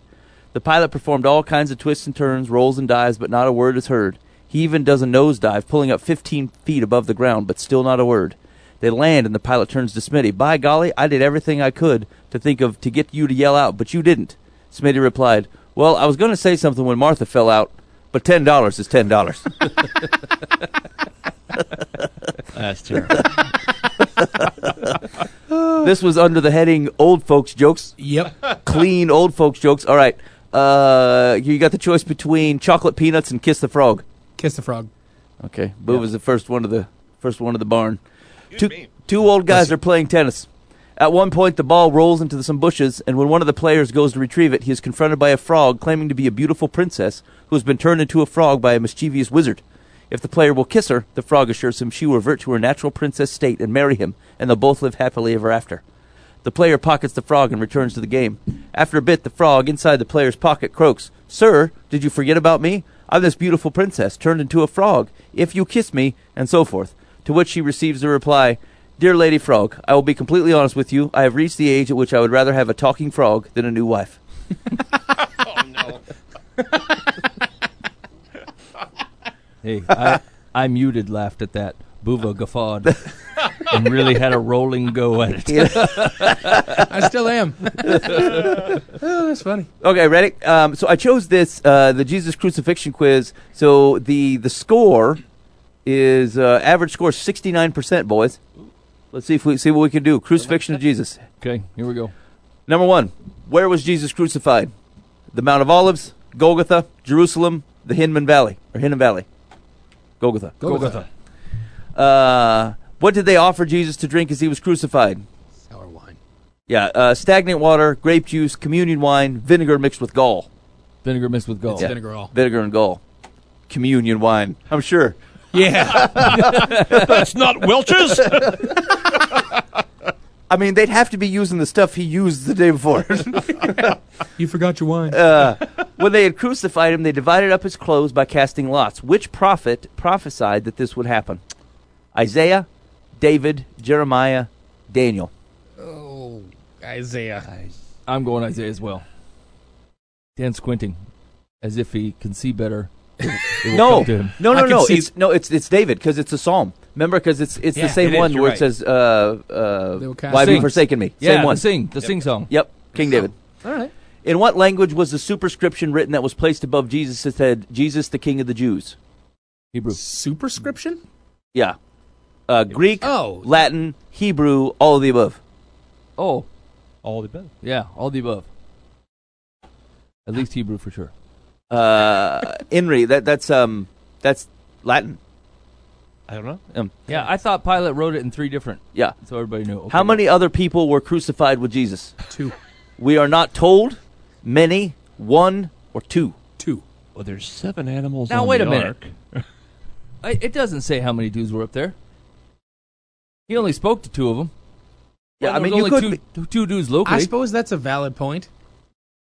The pilot performed all kinds of twists and turns, rolls and dives, but not a word is heard. He even does a nosedive, pulling up fifteen feet above the ground, but still not a word. They land, and the pilot turns to Smitty. By golly, I did everything I could to think of to get you to yell out, but you didn't. Smitty replied, Well, I was going to say something when Martha fell out, but ten dollars is ten dollars. That's terrible. this was under the heading "Old Folks Jokes." Yep. Clean old folks jokes. All right, uh, you got the choice between chocolate peanuts and Kiss the Frog. Kiss the frog. Okay, Boo was the first one of the first one of the barn. Two, me. two old guys are playing tennis. At one point, the ball rolls into some bushes, and when one of the players goes to retrieve it, he is confronted by a frog claiming to be a beautiful princess who has been turned into a frog by a mischievous wizard. If the player will kiss her, the frog assures him she will revert to her natural princess state and marry him, and they'll both live happily ever after. The player pockets the frog and returns to the game. After a bit, the frog inside the player's pocket croaks, Sir, did you forget about me? I'm this beautiful princess turned into a frog. If you kiss me, and so forth. To which she receives the reply, Dear Lady Frog, I will be completely honest with you. I have reached the age at which I would rather have a talking frog than a new wife. oh no. Hey, I, I muted, laughed at that. Buva guffawed and really had a rolling go at it. I still am. oh, that's funny. Okay, ready? Um, so I chose this, uh, the Jesus crucifixion quiz. So the the score is uh, average score sixty nine percent, boys. Let's see if we see what we can do. Crucifixion of Jesus. Okay, here we go. Number one, where was Jesus crucified? The Mount of Olives, Golgotha, Jerusalem, the Hinnom Valley or Hinnom Valley. Golgotha. Golgotha. Uh, what did they offer Jesus to drink as he was crucified? Sour wine. Yeah, uh, stagnant water, grape juice, communion wine, vinegar mixed with gall. Vinegar mixed with gall. It's vinegar all. Vinegar and gall. Communion wine. I'm sure. Yeah. That's not Welch's. I mean, they'd have to be using the stuff he used the day before. you forgot your wine. uh, when they had crucified him, they divided up his clothes by casting lots. Which prophet prophesied that this would happen? Isaiah, David, Jeremiah, Daniel. Oh, Isaiah. I'm going Isaiah as well. Dan squinting, as if he can see better. It will No, come to him. no, no, no. It's no, it's it's David because it's a psalm. Remember, because it's it's Yeah, the same it is, one you're where right. it says, uh, uh, They will cast "Why have you forsaken me?" Yeah, same one. the sing, the sing song. Yep, King David. All right. In what language was the superscription written that was placed above Jesus that said, "Jesus, the King of the Jews"? Hebrew. Superscription? Yeah, uh, Greek, Oh. Latin, Hebrew, all of the above. Oh, All the above. yeah, all the above. At least Hebrew for sure. Uh, Inri, that that's um that's Latin. I don't know. Um, Yeah, I thought Pilate wrote it in three different, yeah. so everybody knew. How many other people were crucified with Jesus? Two. We are not told. Many, one, or two. Two. Well, there's seven animals. Now, on wait the a minute. I, it doesn't say how many dudes were up there. He only spoke to two of them. Yeah, Well, I mean, you only could two, two dudes I suppose that's a valid point.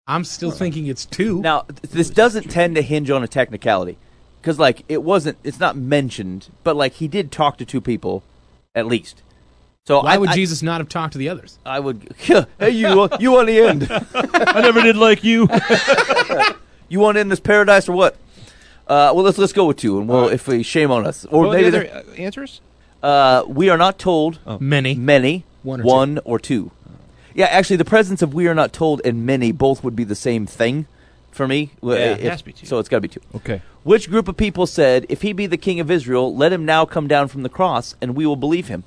I'm still thinking it's two. Now, th- this doesn't tend to hinge on a technicality, because like it wasn't, it's not mentioned, but like he did talk to two people, at least. So Why I would I, Jesus not have talked to the others? I would. hey, you, you on the end? I never did like you. You want in this paradise or what? Uh, well, let's let's go with two, and we'll if we shame on us, or What maybe the there- other uh, answers? uh, we are not told Many. many, One or one or two. Yeah, actually, the presence of we are not told and many both would be the same thing for me. Well, Yeah, it has to be two. So it's got to be two. okay. Which group of people said, If he be the king of Israel, let him now come down from the cross, and we will believe him?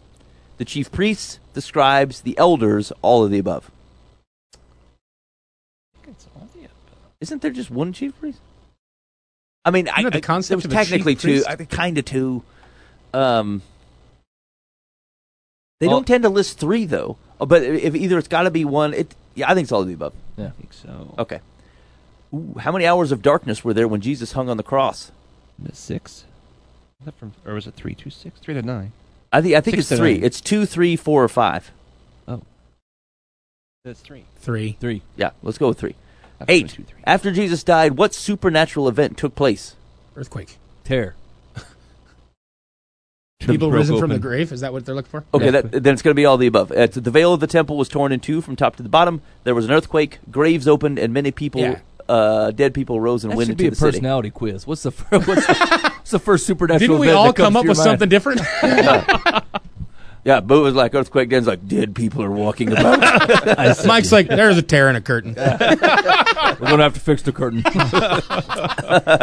The chief priests, the scribes, the elders, all of the above. The. Isn't there just one chief priest? I mean, I, Isn't that the I- concept there was of technically chief two, priest? I think kind of two. Um, they Well- don't tend to list three though. Uh, But if either it's got to be one, it yeah, I think it's all of the above. Yeah. I think so. Okay. Ooh, how many hours of darkness were there when Jesus hung on the cross? Six. Was that from, or was it three to six? Three to nine. I think I think Six it's three. nine. It's two, three, four, or five. Oh, That's three. Three. Three. Yeah, let's go with three. That's Eight. two, three. After Jesus died, what supernatural event took place? Earthquake. Tear. People broke risen from the grave. Is that what they're looking for? Okay, Yeah. that, then it's going to be all the above. Uh, the veil of the temple was torn in two from top to the bottom. There was an earthquake. Graves opened, and many people, Yeah. Uh, dead people, rose and That went should into be a the city. personality quiz. What's the fir- what's the, what's the first supernatural Didn't we event all that come up with mind? something different? Yeah, Boo was like earthquake. Dan's like dead people are walking about. Mike's like, there's a tear in a curtain. We're gonna have to fix the curtain.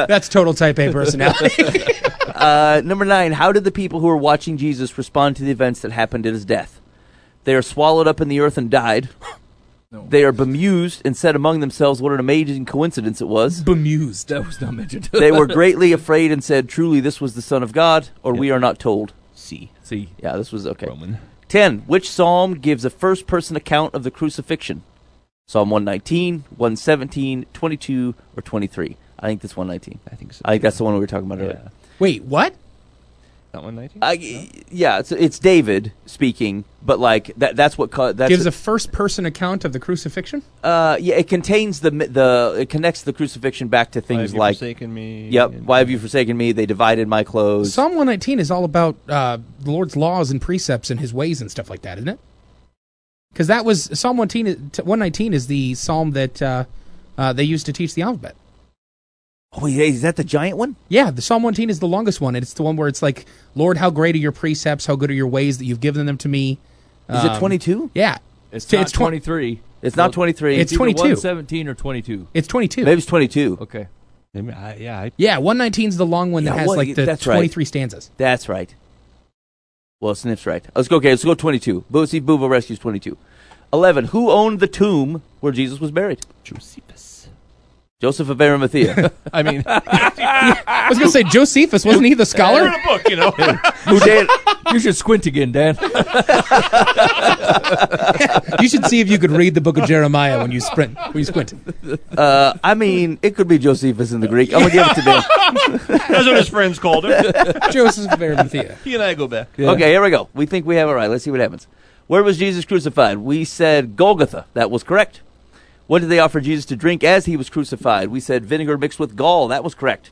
That's total type A personality. uh, number nine. How did the people who were watching Jesus respond to the events that happened at his death? They are swallowed up in the earth and died. They are bemused and said among themselves, "What an amazing coincidence it was." Bemused. that was not mentioned. they were greatly afraid and said, "Truly, this was the Son of God," or we are not told. See. See, Yeah, this was okay. Roman. 10. Which psalm gives a first person account of the crucifixion? Psalm 119, 117, 22, or 23? I think that's 119. I think so. I think that's the one we were talking about yeah. earlier. Wait, what? Not one nineteen. I, yeah, it's, it's David speaking, but like that that's what ca- that's Gives a first person account of the crucifixion? uh yeah, it contains the the it connects the crucifixion back to Why things have you like forsaken me. Yep, why have you forsaken me? They divided my clothes. Psalm 119 is all about uh, the Lord's laws and precepts and his ways and stuff like that, isn't it? Because that was Psalm 119, is- t- 119 is the psalm that uh, uh, they used to teach the alphabet. Oh, yeah, is that the giant one? Yeah, the Psalm 119 is the longest one. and It's the one where it's like, Lord, how great are your precepts? How good are your ways that you've given them to me? Is it Um, 22? Yeah, it's It's not twen- 23. It's not 23. It's either 22. 117 or 22. it's 22. Maybe it's 22. Okay. Maybe I, yeah, I, Yeah, 119 is the long one that Yeah, has well, like the that's right. 23 stanzas. That's right. Well, Sniff's right. Let's go. Okay, let's go 22. Bo- see, Boovo rescues 22. 11. Who owned the tomb where Jesus was buried? Josephus. Joseph of Arimathea. I mean, I was going to say, Josephus, wasn't he the scholar? a book, you know. who did? You should squint again, Dan. you should see if you could read the book of Jeremiah when you sprint, when you squint. Uh, I mean, it could be Josephus in the Greek. I'm gonna give it to Dan. That's what his friends called him. Joseph of Arimathea. He and I go back. Okay, here we go. We think we have it right. Let's see what happens. Where was Jesus crucified? We said Golgotha. That was correct. What did they offer Jesus to drink as he was crucified? We said vinegar mixed with gall. That was correct.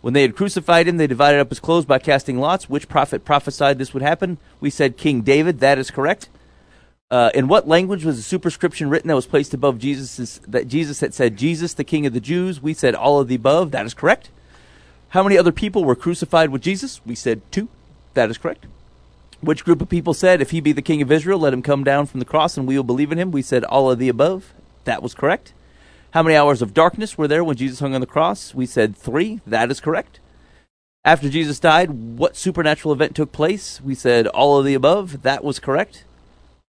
When they had crucified him, they divided up his clothes by casting lots. Which prophet prophesied this would happen? We said King David. That is correct. Uh, in what language was the superscription written that was placed above Jesus? That Jesus had said, "Jesus, the King of the Jews." We said all of the above. That is correct. How many other people were crucified with Jesus? We said two. That is correct. Which group of people said, "If he be the King of Israel, let him come down from the cross, and we will believe in him"? We said all of the above. That was correct. How many hours of darkness were there when Jesus hung on the cross? We said three. That is correct. After Jesus died, what supernatural event took place? We said all of the above. That was correct.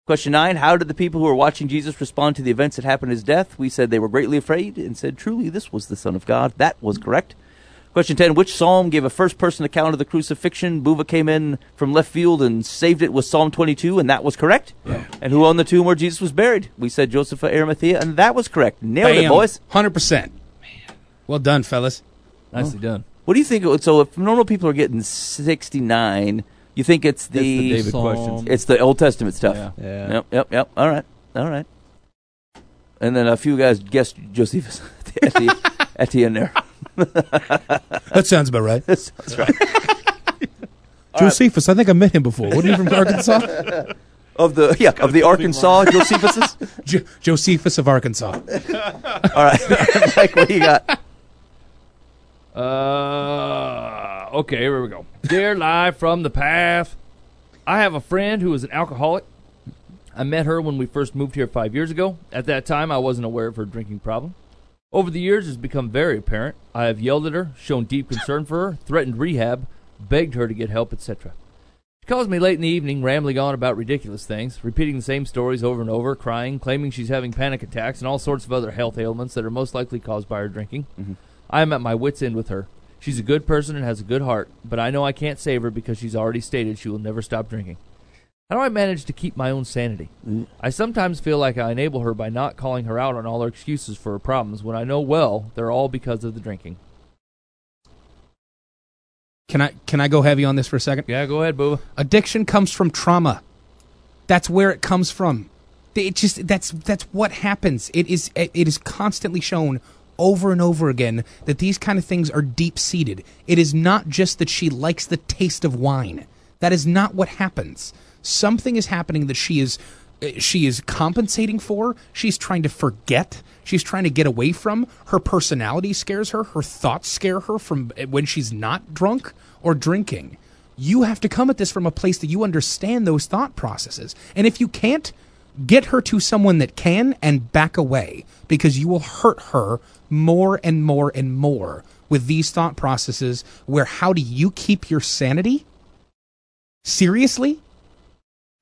Question nine How did the people who were watching Jesus respond to the events that happened at his death? We said they were greatly afraid and said, Truly, this was the Son of God. That was correct. Question 10 Which psalm gave a first person account of the crucifixion? Buva came in from left field and saved it with Psalm 22, and that was correct. And who owned the tomb where Jesus was buried? We said Joseph of Arimathea, and that was correct. Nailed it, boys. Hundred percent. Well done, fellas. Nicely done. What do you think? it- So if normal people are getting 69, you think it's the, That's the David Psalm. questions. it's the Old Testament stuff? Yeah. Yeah. Yep, yep, yep. All right, all right. And then a few guys guessed Josephus at the, at the end there. That sounds about right. That's, that's right. Josephus, I think I met him before. Wasn't he from Arkansas? Of the yeah of the Arkansas Josephus. Jo- Josephus of Arkansas. All right, Mike, what do you got? Uh, okay, here we go. Dear live from the path. I have a friend who is an alcoholic. I met her when we first moved here five years ago. At that time, I wasn't aware of her drinking problem. Over the years, it's become very apparent. I have yelled at her, shown deep concern for her, threatened rehab, begged her to get help, etc. She calls me late in the evening, rambling on about ridiculous things, repeating the same stories over and over, crying, claiming she's having panic attacks and all sorts of other health ailments that are most likely caused by her drinking. Mm-hmm. I am at my wits' end with her. She's a good person and has a good heart, but I know I can't save her because she's already stated she will never stop drinking. How do I manage to keep my own sanity? Mm. I sometimes feel like I enable her by not calling her out on all her excuses for her problems when I know well they're all because of the drinking. Can I can I go heavy on this for a second? Yeah, go ahead, Booba. Addiction comes from trauma. That's where it comes from. It just that's that's what happens. It is it is constantly shown over and over again that these kind of things are deep seated. It is not just that she likes the taste of wine. That is not what happens. Something is happening that she is she is compensating for. She's trying to forget. She's trying to get away from. Her personality scares her. Her thoughts scare her from when she's not drunk or drinking. You have to come at this from a place that you understand those thought processes. And if you can't, get her to someone that can and back away because you will hurt her more and more and more with these thought processes where how do you keep your sanity? Seriously?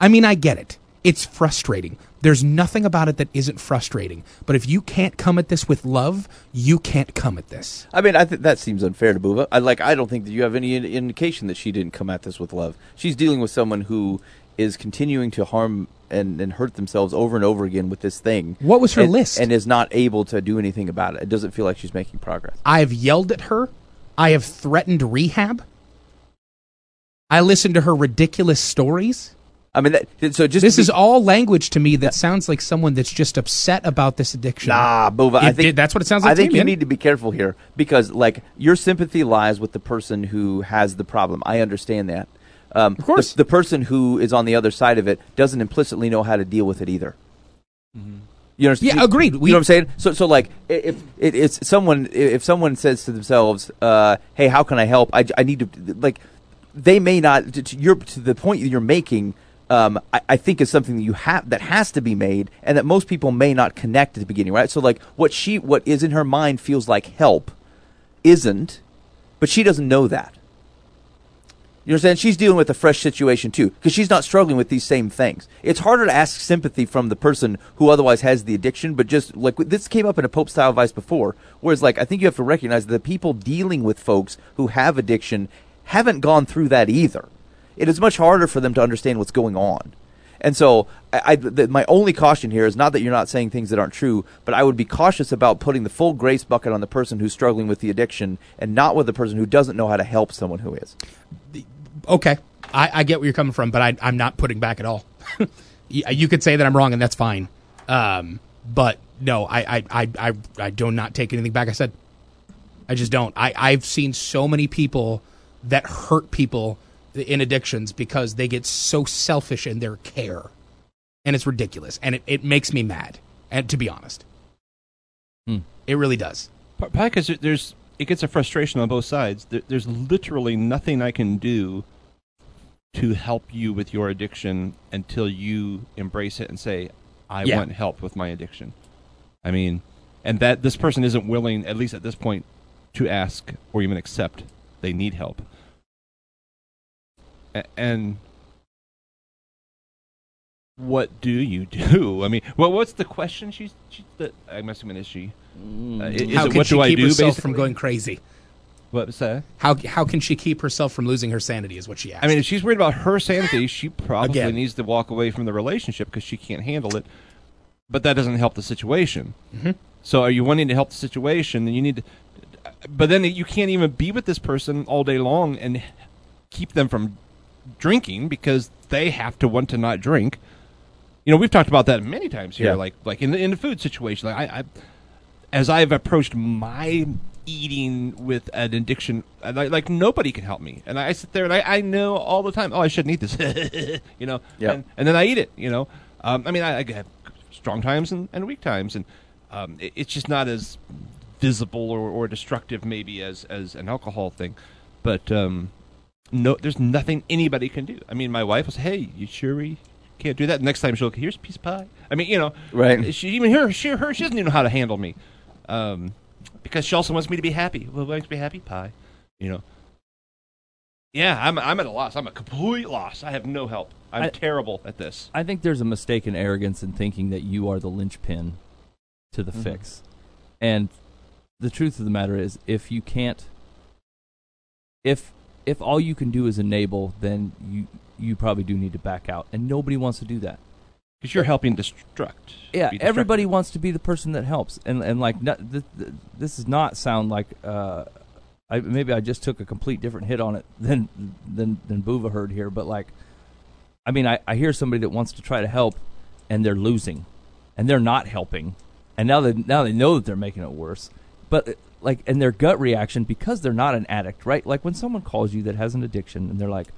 I mean, I get it. It's frustrating. There's nothing about it that isn't frustrating. But if you can't come at this with love, you can't come at this. I mean, I think that seems unfair to Buba. I like. I don't think that you have any in- indication that she didn't come at this with love. She's dealing with someone who is continuing to harm and, and hurt themselves over and over again with this thing. What was her and, list? And is not able to do anything about it. It doesn't feel like she's making progress. I have yelled at her. I have threatened rehab. I listened to her ridiculous stories. I mean, that, so just This be- is all language to me that sounds like someone that's just upset about this addiction. Nah, Bova. I think that's what it sounds like I think me, you man. need to be careful here because, like, your sympathy lies with the person who has the problem. I understand that. Um, Of course. the, the person who is on the other side of it doesn't implicitly know how to deal with it either. You understand? Yeah, agreed. You know what I'm saying? So, so like, if it, it's someone, if someone says to themselves, uh, "Hey, how can I help?" I, I need to like, they may not. To, to your to the point you're making, um, I, I think is something that you have that has to be made, and that most people may not connect at the beginning, right? So, like, what she, what is in her mind feels like help, isn't, but she doesn't know that. You understand? She's dealing with a fresh situation too, because she's not struggling with these same things. It's harder to ask sympathy from the person who otherwise has the addiction, but just like this came up in a Pope style advice before, whereas like I think you have to recognize that the people dealing with folks who have addiction haven't gone through that either. It is much harder for them to understand what's going on. And so, I, I the, my only caution here is not that you're not saying things that aren't true, but I would be cautious about putting the full grace bucket on the person who's struggling with the addiction, and not with the person who doesn't know how to help someone who is. okay, I, I get where you're coming from, but I, I'm not putting back at all. you you could say that I'm wrong, and that's fine. Um, but no, I, I, I, I, I do not take anything back. I said I just don't. I, I've seen so many people that hurt people in addictions because they get so selfish in their care. And it's ridiculous. And it, it makes me mad. And to be honest. Hmm. It really does. Probably because there's it gets a frustration on both sides. There's literally nothing I can do to help you with your addiction until you embrace it and say, "I Yeah. want help with my addiction." I mean, and that this person isn't willing, at least at this point, to ask or even accept they need help. A- and what do you do? I mean, well, what's the question? She's, she's the, I'm assuming is she? Uh, i- is how it can what she do I keep do? herself basically? from going crazy? What was that? How, how can she keep herself from losing her sanity is what she asked. I mean, if she's worried about her sanity, she probably Again. needs to walk away from the relationship because she can't handle it. But that doesn't help the situation. Mm-hmm. So, are you wanting to help the situation? Then you need to. But then you can't even be with this person all day long and keep them from drinking because they have to want to not drink. You know, we've talked about that many times here, Yeah. like like in the in the food situation. Like I, I as I've approached my eating with an addiction, like, like nobody can help me, and I sit there and I, I know all the time, oh, I shouldn't eat this, you know, Yep. and, and then I eat it, you know. Um, I mean, I, I have strong times and, and weak times, and um, it, it's just not as visible or, or destructive maybe as as an alcohol thing, but um, no, there's nothing anybody can do. I mean, my wife will say, "Hey, you sure we can't do that?" Next time she'll, here's a piece of pie. I mean, you know, Right. She even her, she her, she doesn't even know how to handle me, um, because she also wants me to be happy. Well, what makes me happy? Pie, you know. Yeah, I'm I'm at a loss. I'm a complete loss. I have no help. I'm I- terrible at this. I think there's a mistaken arrogance in thinking that you are the linchpin to the fix. And the truth of the matter is if you can't if if all you can do is enable, then you you probably do need to back out. And nobody wants to do that. Because you're helping destruct. Yeah, everybody wants to be the person that helps, and and like not, th- th- this does not sound like uh, I maybe I just took a complete different hit on it than than than Buva heard here, but like, I mean, I, I hear somebody that wants to try to help, and they're losing, and they're not helping, and now they now they know that they're making it worse, but uh, like, and their gut reaction because they're not an addict, right? Like when someone calls you that has an addiction, and they're like,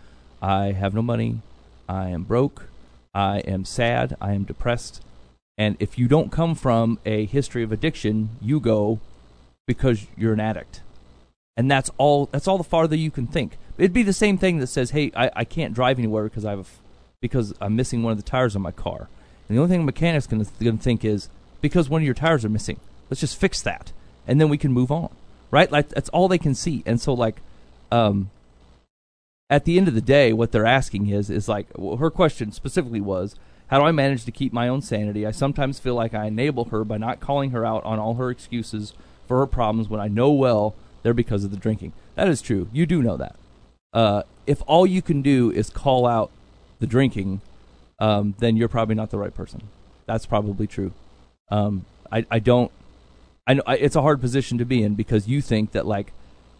I have no money, I am broke. I am sad. I am depressed. And if you don't come from a history of addiction, you go because you're an addict. And that's all. That's all the farther you can think. It'd be the same thing that says, "Hey, I, I can't drive anywhere because I have a because I'm missing one of the tires on my car." And the only thing a mechanic's going to think is because one of your tires are missing. Let's just fix that, and then we can move on. Right? Like that's all they can see. And so, like, um, at the end of the day, what they're asking is is like well, her question specifically was, how do I manage to keep my own sanity? I sometimes feel like I enable her by not calling her out on all her excuses for her problems when I know well they're because of the drinking. That is true. You do know that. Uh, if all you can do is call out the drinking, um, then you're probably not the right person. That's probably true. Um, I, I don't. I know it's a hard position to be in because you think that like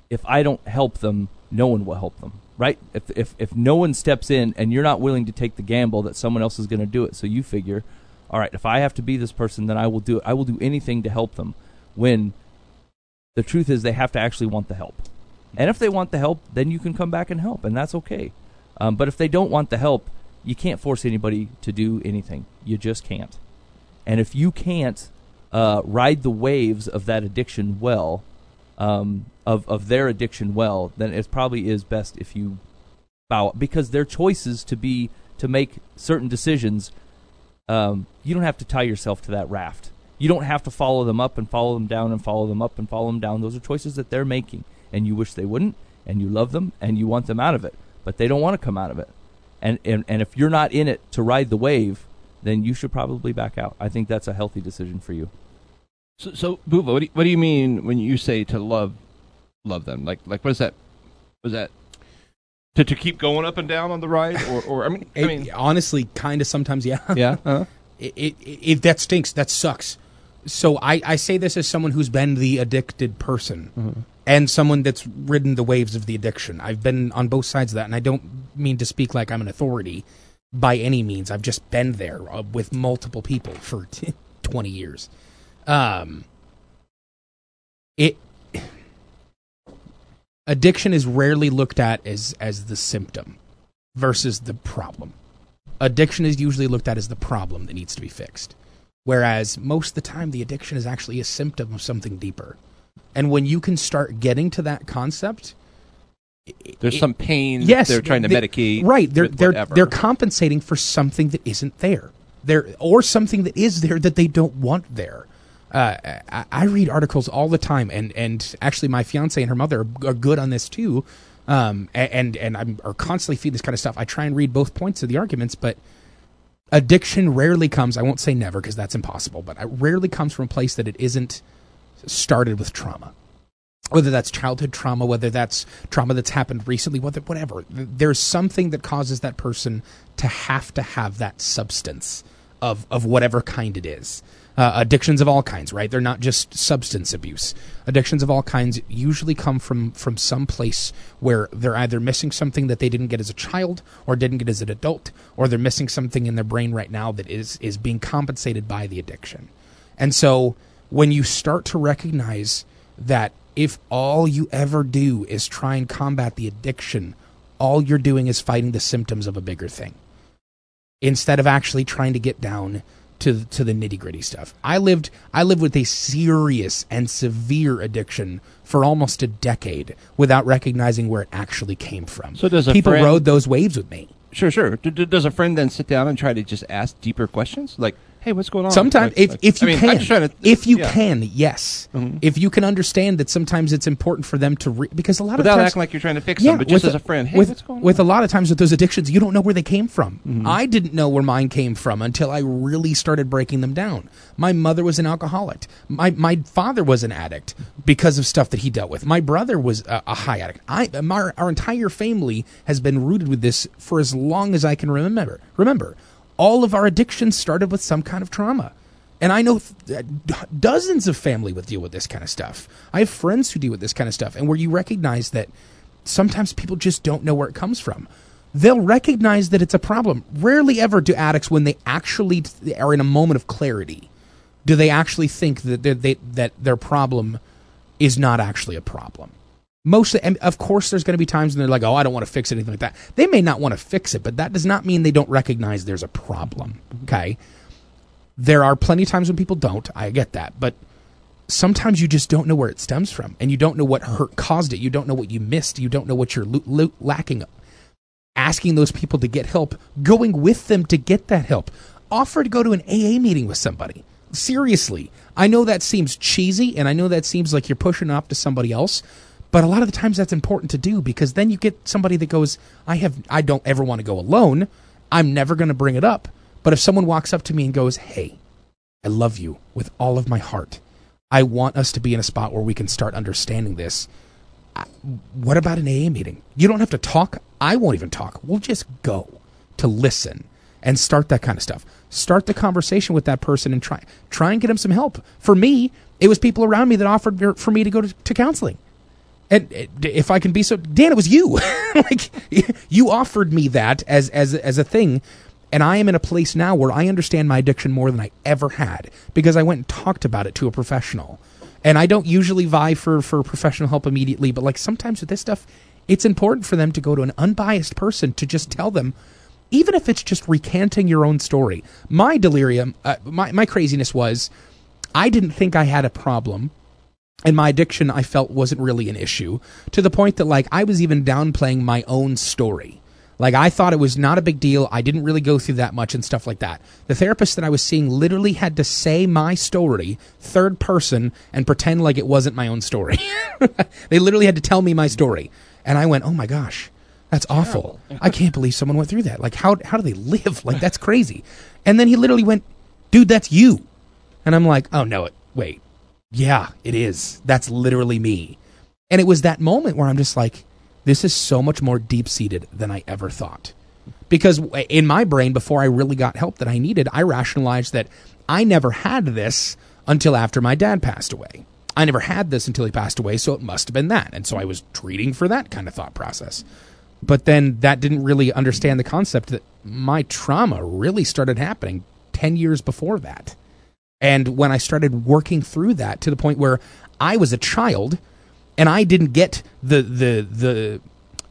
if I don't help them, no one will help them, right? If if if no one steps in and you're not willing to take the gamble that someone else is going to do it, so you figure, all right, if I have to be this person, then I will do it. I will do anything to help them. When the truth is, they have to actually want the help, and if they want the help, then you can come back and help, and that's okay. Um, but if they don't want the help, you can't force anybody to do anything. You just can't. And if you can't uh, ride the waves of that addiction well, um, of of their addiction well, then it probably is best if you bow because their choices to be to make certain decisions. Um, you don't have to tie yourself to that raft. You don't have to follow them up and follow them down and follow them up and follow them down. Those are choices that they're making, and you wish they wouldn't, and you love them and you want them out of it, but they don't want to come out of it. And and and if you're not in it to ride the wave, then you should probably back out. I think that's a healthy decision for you. So, so Buva, what do, you, what do you mean when you say to love, love them? Like, like what is that? Was that to to keep going up and down on the ride, or, or I mean, I It- mean, honestly, kind of sometimes, yeah. yeah, uh it, it, it that stinks. That sucks. So I, I say this as someone who's been the addicted person and someone that's ridden the waves of the addiction. I've been on both sides of that, and I don't mean to speak like I'm an authority by any means. I've just been there uh, with multiple people for 20 years. Um, it addiction is rarely looked at as as the symptom versus the problem. Addiction is usually looked at as the problem that needs to be fixed. Whereas most of the time the addiction is actually a symptom of something deeper. And when you can start getting to that concept, There's some pain. that yes, they're trying to they- medicate. Right, they're they're whatever. they're compensating for something that isn't there. There or something that is there that they don't want there. Uh, I, I read articles all the time, and and actually, my fiance and her mother are, are good on this too. Um, and and I'm are constantly feed this kind of stuff. I try and read both points of the arguments, but addiction rarely comes. I won't say never because that's impossible, but it rarely comes from a place that it isn't started with trauma whether that's childhood trauma, whether that's trauma that's happened recently, whether whatever. There's something that causes that person to have to have that substance of of whatever kind it is. Uh, addictions of all kinds, right? They're not just substance abuse. Addictions of all kinds usually come from from some place where they're either missing something that they didn't get as a child or didn't get as an adult, or they're missing something in their brain right now that is is being compensated by the addiction. And so when you start to recognize that if all you ever do is try and combat the addiction, all you're doing is fighting the symptoms of a bigger thing instead of actually trying to get down to to the nitty gritty stuff. I lived I lived with a serious and severe addiction for almost a decade without recognizing where it actually came from. So does a people friend- rode those waves with me. Sure, sure. D- d- does a friend then sit down and try to just ask deeper questions, like, "Hey, what's going on?" Sometimes, Like- if like- if you I mean, can, I'm just trying to, if you yeah. can, yes. Mhm. If you can understand that sometimes it's important for them to re- because a lot without of times acting like you're trying to fix them, but just with as a friend, "Hey, with, what's going with on?" a lot of times with those addictions, you don't know where they came from. Mm-hmm. I didn't know where mine came from until I really started breaking them down. My mother was an alcoholic. My my father was an addict because of stuff that he dealt with. My brother was a, a high addict. I my, our entire family has been rooted with this for as long as I can remember. Remember, all of our addictions started with some kind of trauma. And I know th- dozens of family would deal with this kind of stuff. I have friends who deal with this kind of stuff, and where you recognize that sometimes people just don't know where it comes from. They'll recognize that it's a problem. Rarely ever do addicts, when they actually are in a moment of clarity, do they actually think that they, that their problem is not actually a problem. Mostly, and of course, there's going to be times when they're like, "Oh, I don't want to fix anything like that. They may not want to fix it, but that does not mean they don't recognize there's a problem. Okay, there are plenty of times when people don't. I get that, but sometimes you just don't know where it stems from, and you don't know what hurt caused it. You don't know what you missed. You don't know what you're lo- lo- lacking. Asking those people to get help, going with them to get that help, offer to go to an AA meeting with somebody. Seriously, I know that seems cheesy, and I know that seems like you're pushing off to somebody else. But a lot of the times that's important to do because then you get somebody that goes, I have I don't ever want to go alone. I'm never going to bring it up. But if someone walks up to me and goes, "Hey, I love you with all of my heart. I want us to be in a spot where we can start understanding this." What about an AA meeting? You don't have to talk. I won't even talk. We'll just go to listen and start that kind of stuff. Start the conversation with that person and try try and get them some help. For me, it was people around me that offered for me to go to, to counseling. And uh, if I can be so, Dan, it was you. like you offered me that as as as a thing, and I am in a place now where I understand my addiction more than I ever had because I went and talked about it to a professional. And I don't usually vie for for professional help immediately, but like sometimes with this stuff, it's important for them to go to an unbiased person to just tell them. Even if it's just recanting your own story. My delirium, uh, my, my craziness was I didn't think I had a problem and my addiction I felt wasn't really an issue to the point that like I was even downplaying my own story. Like I thought it was not a big deal. I didn't really go through that much and stuff like that. The therapist that I was seeing literally had to say my story third person and pretend like it wasn't my own story. they literally had to tell me my story. And I went, "Oh my gosh. That's awful. I can't believe someone went through that. Like how how do they live? Like that's crazy." And then he literally went, "Dude, that's you." And I'm like, "Oh no, it wait. Yeah, it is. That's literally me. And it was that moment where I'm just like, this is so much more deep seated than I ever thought. Because in my brain, before I really got help that I needed, I rationalized that I never had this until after my dad passed away. I never had this until he passed away, so it must have been that. And so I was treating for that kind of thought process. But then that didn't really understand the concept that my trauma really started happening 10 years before that. And when I started working through that to the point where I was a child and I didn't get the the the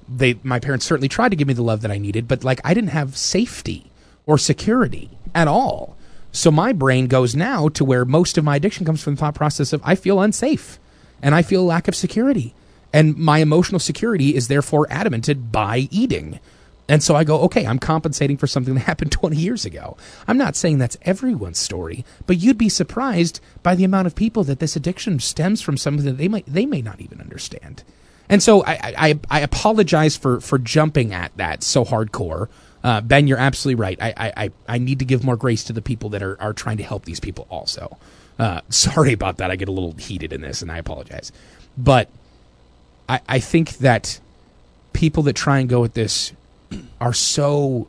they my parents certainly tried to give me the love that I needed, but like I didn't have safety or security at all. So my brain goes now to where most of my addiction comes from the thought process of I feel unsafe and I feel lack of security. And my emotional security is therefore adamented by eating. And so I go, okay, I'm compensating for something that happened 20 years ago. I'm not saying that's everyone's story, but you'd be surprised by the amount of people that this addiction stems from something that they might they may not even understand. And so I I, I apologize for for jumping at that so hardcore. Uh, ben, you're absolutely right. I, I, I- need to give more grace to the people that are, are trying to help these people also. Uh, sorry about that. I get a little heated in this and I apologize. But I, I think that people that try and go at this are so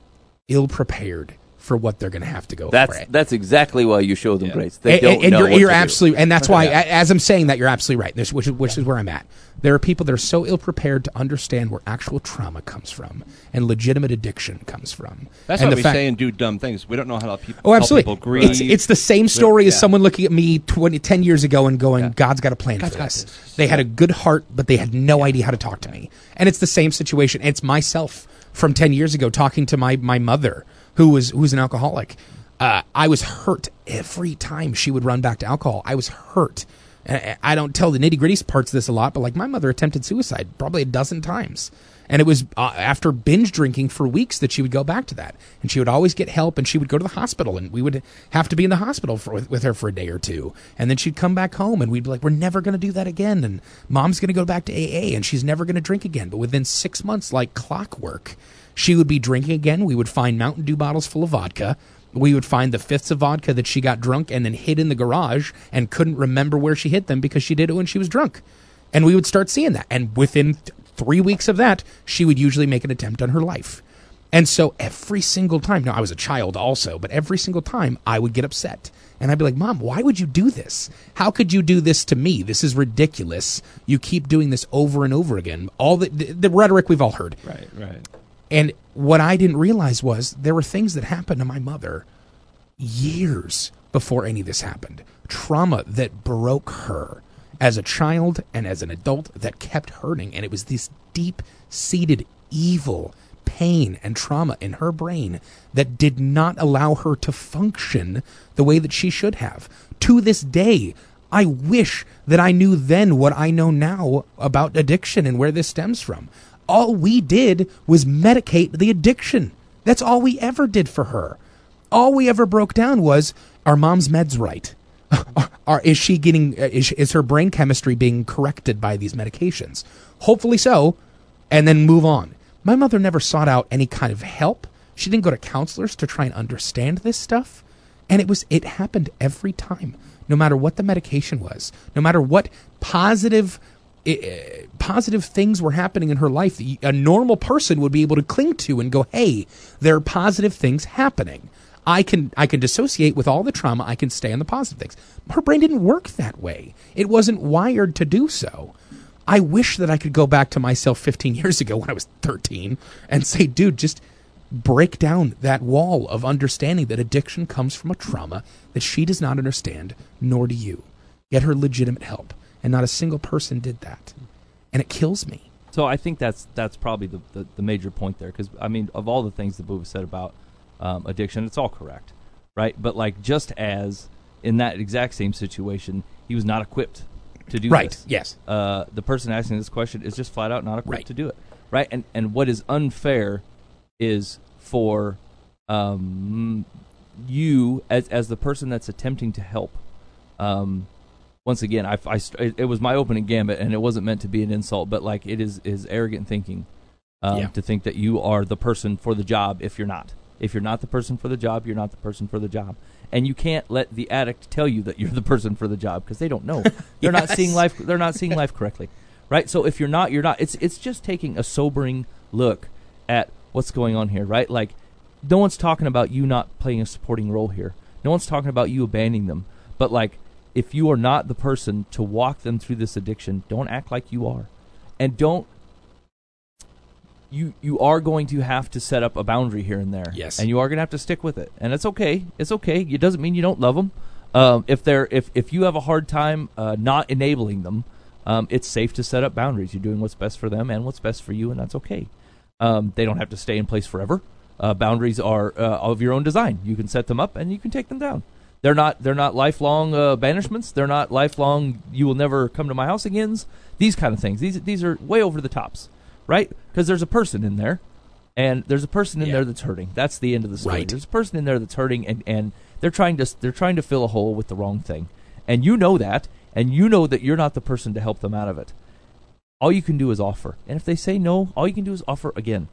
ill prepared for what they're going to have to go That's for. that's exactly why you show them grace. They and, don't and know you're, what you're to do. absolutely, and that's why, a- as I'm saying that, you're absolutely right. This, which, is, which is where I'm at. There are people that are so ill prepared to understand where actual trauma comes from and legitimate addiction comes from. That's and why we fact- say and do dumb things. We don't know how to people. Oh, help absolutely. people grieve. It's, it's the same story as someone looking at me 20, 10 years ago and going, Yeah. God's got a plan God's for got this. this. They had a good heart, but they had no idea how to talk to me. And it's the same situation. It's myself from 10 years ago talking to my, my mother, who was, who was an alcoholic. Uh, I was hurt every time she would run back to alcohol. I was hurt. I don't tell the nitty gritty parts of this a lot, but like my mother attempted suicide probably a dozen times. And it was uh, after binge drinking for weeks that she would go back to that. And she would always get help and she would go to the hospital and we would have to be in the hospital for, with, with her for a day or two. And then she'd come back home and we'd be like, we're never going to do that again. And mom's going to go back to AA and she's never going to drink again. But within six months, like clockwork, she would be drinking again. We would find Mountain Dew bottles full of vodka. We would find the fifths of vodka that she got drunk and then hid in the garage and couldn't remember where she hid them because she did it when she was drunk. And we would start seeing that. And within th- three weeks of that, she would usually make an attempt on her life. And so every single time, now I was a child also, but every single time I would get upset. And I'd be like, Mom, why would you do this? How could you do this to me? This is ridiculous. You keep doing this over and over again. All the, the, the rhetoric we've all heard. right, right. And what I didn't realize was there were things that happened to my mother years before any of this happened. Trauma that broke her as a child and as an adult that kept hurting. And it was this deep seated evil pain and trauma in her brain that did not allow her to function the way that she should have. To this day, I wish that I knew then what I know now about addiction and where this stems from. All we did was medicate the addiction. That's all we ever did for her. All we ever broke down was our mom's meds right? Are, is she getting, is, is her brain chemistry being corrected by these medications? Hopefully so, and then move on. My mother never sought out any kind of help. She didn't go to counselors to try and understand this stuff. And it was, it happened every time, no matter what the medication was, no matter what positive, eh, positive things were happening in her life that a normal person would be able to cling to and go, hey, there are positive things happening. I can I can dissociate with all the trauma. I can stay on the positive things. Her brain didn't work that way. It wasn't wired to do so. I wish that I could go back to myself 15 years ago when I was 13 and say, dude, just break down that wall of understanding that addiction comes from a trauma that she does not understand, nor do you. Get her legitimate help. And not a single person did that. And it kills me. So I think that's that's probably the, the, the major point there because I mean of all the things that Booba said about um, addiction, it's all correct, right? But like just as in that exact same situation, he was not equipped to do Right, this. yes. Uh, the person asking this question is just flat out not equipped Right. to do it, right? And and what is unfair is for um, you as as the person that's attempting to help. Um, once again, I, I it was my opening gambit, and it wasn't meant to be an insult, but like it is is arrogant thinking um, Yeah. to think that you are the person for the job if you're not. If you're not the person for the job, you're not the person for the job, and you can't let the addict tell you that you're the person for the job because they don't know. They're not seeing life. They're not seeing life correctly, right? So if you're not, you're not. It's it's just taking a sobering look at what's going on here, right? Like, no one's talking about you not playing a supporting role here. No one's talking about you abandoning them. But like, if you are not the person to walk them through this addiction, don't act like you are, and don't. You you are going to have to set up a boundary here and there. Yes. and you are going to have to stick with it, and it's okay. It's okay. It doesn't mean you don't love them. Um, if they're if if you have a hard time uh, not enabling them, Um, it's safe to set up boundaries. You're doing what's best for them and what's best for you, and that's okay. Um, they don't have to stay in place forever. Uh, boundaries are uh, of your own design. You can set them up and you can take them down. They're not they're not lifelong uh, banishments. They're not lifelong. You will never come to my house again. These kind of things. These these are way over the tops, right? Because there's a person in there, and there's a person in Yeah. there that's hurting. That's the end of the story. Right. There's a person in there that's hurting, and, and they're trying to they're trying to fill a hole with the wrong thing, and you know that, and you know that you're not the person to help them out of it. All you can do is offer, and if they say no, all you can do is offer again.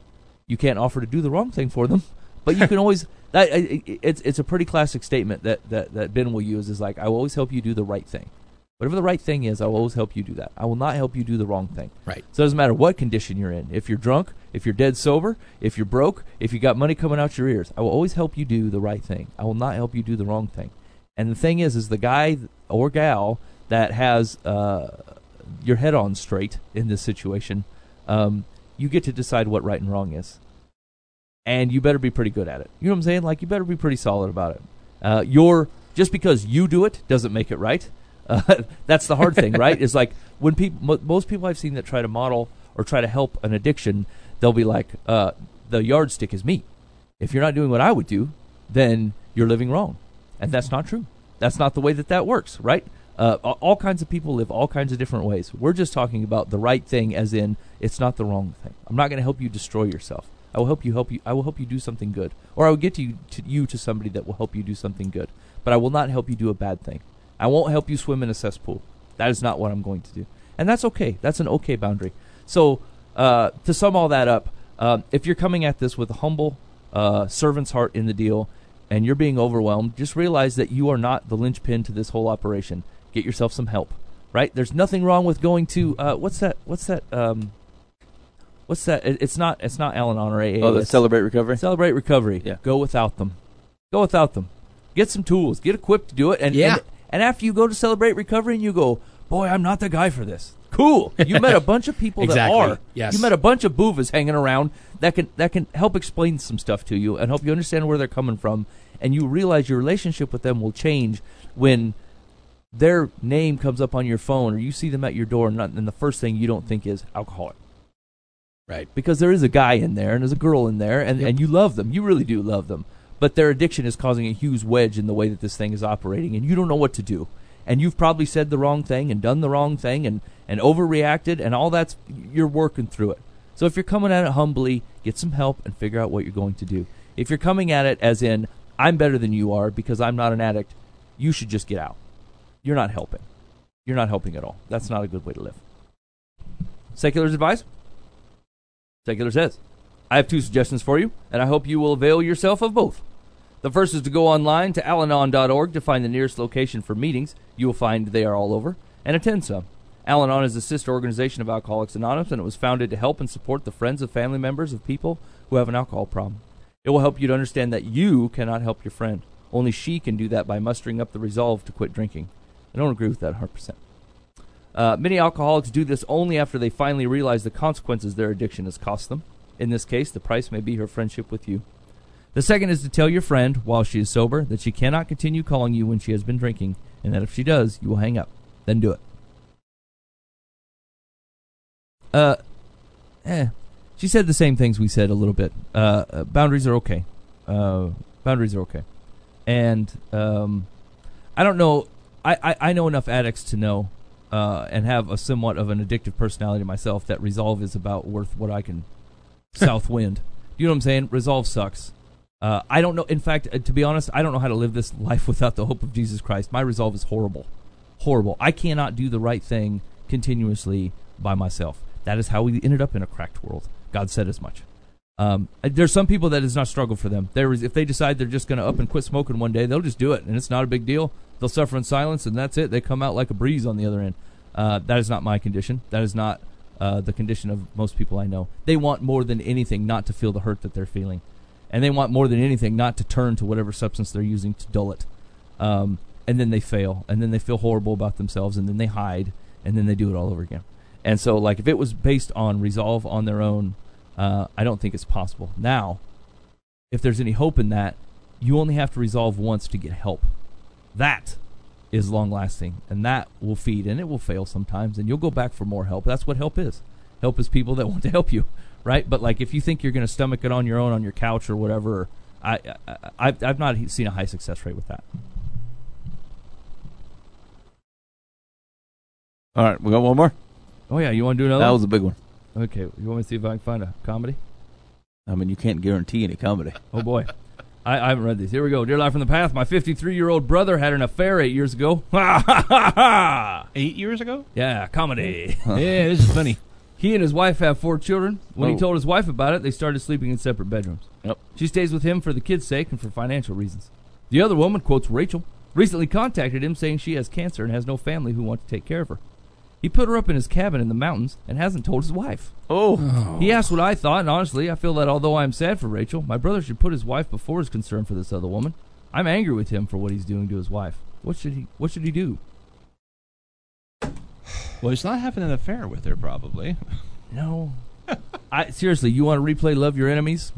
You can't offer to do the wrong thing for them, but you can always. That it's it's a pretty classic statement that, that that Ben will use is like I will always help you do the right thing. Whatever the right thing is, I will always help you do that. I will not help you do the wrong thing. Right. So it doesn't matter what condition you're in. If you're drunk, if you're dead sober, if you're broke, if you got money coming out your ears, I will always help you do the right thing. I will not help you do the wrong thing. And the thing is, is the guy or gal that has uh, your head on straight in this situation, um, you get to decide what right and wrong is. And you better be pretty good at it. You know what I'm saying? Like you better be pretty solid about it. Uh, you're just because you do it doesn't make it right. Uh, that's the hard thing, right? Is like when people, mo- most people I've seen that try to model or try to help an addiction, they'll be like, uh, "The yardstick is me. If you're not doing what I would do, then you're living wrong," and that's not true. That's not the way that that works, right? Uh, all kinds of people live all kinds of different ways. We're just talking about the right thing, as in it's not the wrong thing. I'm not going to help you destroy yourself. I will help you help you. I will help you do something good, or I will get to you to you to somebody that will help you do something good. But I will not help you do a bad thing. I won't help you swim in a cesspool. That is not what I'm going to do, and that's okay. That's an okay boundary. So uh, to sum all that up, um, if you're coming at this with a humble uh, servant's heart in the deal, and you're being overwhelmed, just realize that you are not the linchpin to this whole operation. Get yourself some help. Right? There's nothing wrong with going to uh, what's that? What's that? Um, what's that? It, it's not. It's not Al-Anon or AA. Oh, the celebrate recovery. Celebrate recovery. Yeah. Go without them. Go without them. Get some tools. Get equipped to do it. And Yeah. and, and after you go to celebrate recovery and you go, boy, I'm not the guy for this. Cool. You met a bunch of people Exactly. that are. Yes. You met a bunch of boovas hanging around that can that can help explain some stuff to you and help you understand where they're coming from. And you realize your relationship with them will change when their name comes up on your phone or you see them at your door and, not, and the first thing you don't think is alcoholic Right. because there is a guy in there and there's a girl in there and, Yep. and you love them you really do love them but their addiction is causing a huge wedge in the way that this thing is operating and you don't know what to do. And you've probably said the wrong thing and done the wrong thing and, and overreacted and all that's you're working through it. So if you're coming at it humbly get some help and figure out what you're going to do. If you're coming at it as in i'm better than you are because i'm not an addict you should just get out. You're not helping. You're not helping at all. That's not a good way to live. Secular's advice? Secular says, I have two suggestions for you, and I hope you will avail yourself of both. The first is to go online to alanon.org to find the nearest location for meetings. You will find they are all over, and attend some. Al Anon is a sister organization of Alcoholics Anonymous, and it was founded to help and support the friends of family members of people who have an alcohol problem. It will help you to understand that you cannot help your friend. Only she can do that by mustering up the resolve to quit drinking. I don't agree with that 100%. Uh, many alcoholics do this only after they finally realize the consequences their addiction has cost them. In this case, the price may be her friendship with you. The second is to tell your friend, while she is sober, that she cannot continue calling you when she has been drinking, and that if she does, you will hang up. Then do it. Uh, eh. She said the same things we said a little bit. Uh, uh, boundaries are okay. Uh, boundaries are okay. And um, I don't know. I, I, I know enough addicts to know uh, and have a somewhat of an addictive personality myself that resolve is about worth what I can south wind. You know what I'm saying? Resolve sucks. Uh, I don't know. In fact, uh, to be honest, I don't know how to live this life without the hope of Jesus Christ. My resolve is horrible. Horrible. I cannot do the right thing continuously by myself. That is how we ended up in a cracked world. God said as much. Um, uh, there's some people that is not struggle for them. There is, if they decide they're just going to up and quit smoking one day, they'll just do it, and it's not a big deal. They'll suffer in silence, and that's it. They come out like a breeze on the other end. Uh, that is not my condition. That is not uh, the condition of most people I know. They want more than anything not to feel the hurt that they're feeling, and they want more than anything not to turn to whatever substance they're using to dull it. Um, and then they fail, and then they feel horrible about themselves, and then they hide, and then they do it all over again. And so, like, if it was based on resolve on their own, uh, I don't think it's possible. Now, if there's any hope in that, you only have to resolve once to get help. That is long lasting, and that will feed, and it will fail sometimes, and you'll go back for more help. That's what help is. Help is people that want to help you, right? But like if you think you're going to stomach it on your own on your couch or whatever, I, I I've, I've not seen a high success rate with that. All right, we got one more. Oh yeah, you want to do another? That one? was a big one. okay. You want me to see if I can find a comedy? I mean, you can't guarantee any comedy. Oh boy. I, I haven't read these. Here we go. Dear Live from the Path, my 53 year old brother had an affair eight years ago. Eight years ago? yeah, comedy. Yeah, this is funny. He and his wife have four children. When Oh. he told his wife about it, they started sleeping in separate bedrooms. Yep. She stays with him for the kids' sake and for financial reasons. The other woman, quotes Rachel, recently contacted him saying she has cancer and has no family who want to take care of her. He put her up in his cabin in the mountains and hasn't told his wife. Oh, He asked what I thought, and honestly, I feel that although I am sad for Rachel, my brother should put his wife before his concern for this other woman. I'm angry with him for what he's doing to his wife. What should he What should he do? Well, he's not having an affair with her, probably. No. I seriously, you want to replay "Love Your Enemies"?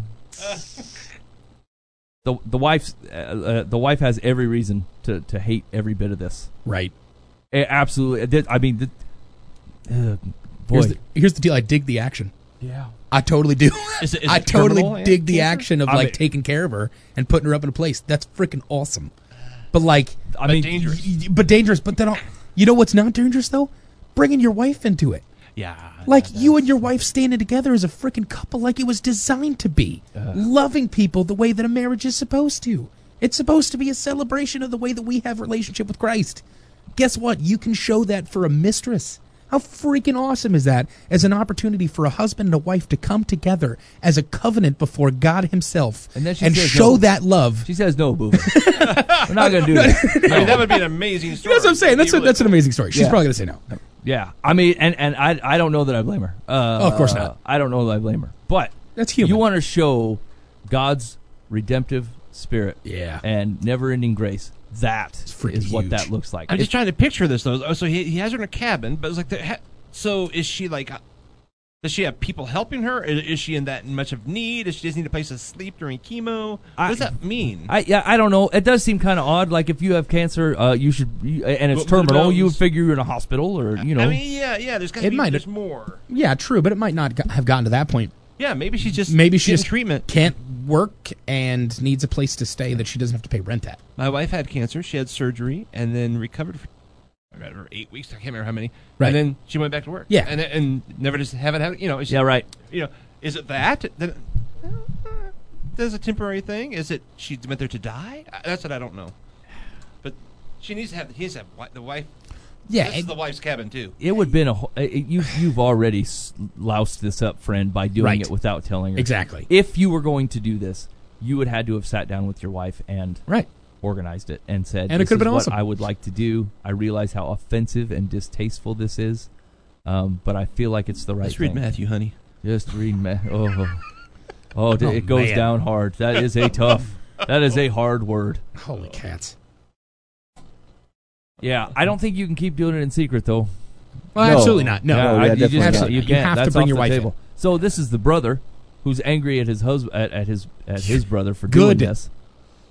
the the wife's uh, uh, the wife has every reason to to hate every bit of this. Right. Absolutely. I mean, th- uh, boy. Here's the, here's the deal. I dig the action. yeah. I totally do. Is it- is I it totally terminal dig the cancer? action of I like mean- taking care of her and putting her up in a place. That's freaking awesome. But like, I But mean, dangerous. y- y- but dangerous. But then, I'll, you know what's not dangerous though? Bringing your wife into it. Yeah. Like you and your wife standing together as a freaking couple, like it was designed to be. Loving people the way that a marriage is supposed to. It's supposed to be a celebration of the way that we have relationship with Christ. Guess what? You can show that for a mistress. How freaking awesome is that as an opportunity for a husband and a wife to come together as a covenant before God Himself And then she says show no. that love? She says no, boo. We're not gonna do that. I mean, that would be an amazing story. That's what I'm saying. That's, a, People that's an amazing story. She's Yeah. probably going to say no. Yeah, I mean, and and I I don't know that I blame her. Uh, Oh, of course not. I don't know that I blame her, but That's human. you want to show God's redemptive spirit, Yeah. and never-ending grace. That freaking is what huge. that looks like. I'm It's- just trying to picture this though. Oh, So he, he has her in a cabin, but it's like, the, ha, so is she like? uh, Does she have people helping her? Is, is she in that much of need? Does she just need a place to sleep during chemo? I- what does that mean? I yeah, I don't know. It does seem kind of odd. Like if you have cancer, uh, you should, you, and it's But terminal. You would figure you're in a hospital, or you know. I mean, yeah, yeah. There's got to It be might- there's more. Yeah, true, but it might not have gotten to that point. Yeah, maybe she's just Maybe she getting just treatment. can't work and needs a place to stay that she doesn't have to pay rent at. My wife had cancer. She had surgery and then recovered for I eight weeks. I can't remember how many. Right. And then she went back to work. Yeah. And and never just haven't had. You know. it's- yeah, right. You know. Is it that? Then, uh, That's a temporary thing. Is it she went there to die? That's what I don't know. But she needs to have. He needs to have the wife. Yeah, This is it- the wife's cabin too. It would have been a. wh- uh, You you've already loused this up, friend, by doing Right. it without telling her. Exactly. If you were going to do this, you would had to have sat down with your wife and right. organized it and said, And it could've been what awesome. I would like to do. I realize how offensive and distasteful this is, um, but I feel like it's the right Let's read thing." Matthew, honey. Just read ma- Oh, oh, Oh, it goes man. down hard. That is a tough. That is a hard word. Holy cats. Yeah, I don't think you can keep doing it in secret though. Well, No. absolutely not. No. Yeah, No, I- yeah, you just not. you You can't. have to bring your the wife table. So this is the brother who's angry at his husband at, at his at his brother for doing Good. this.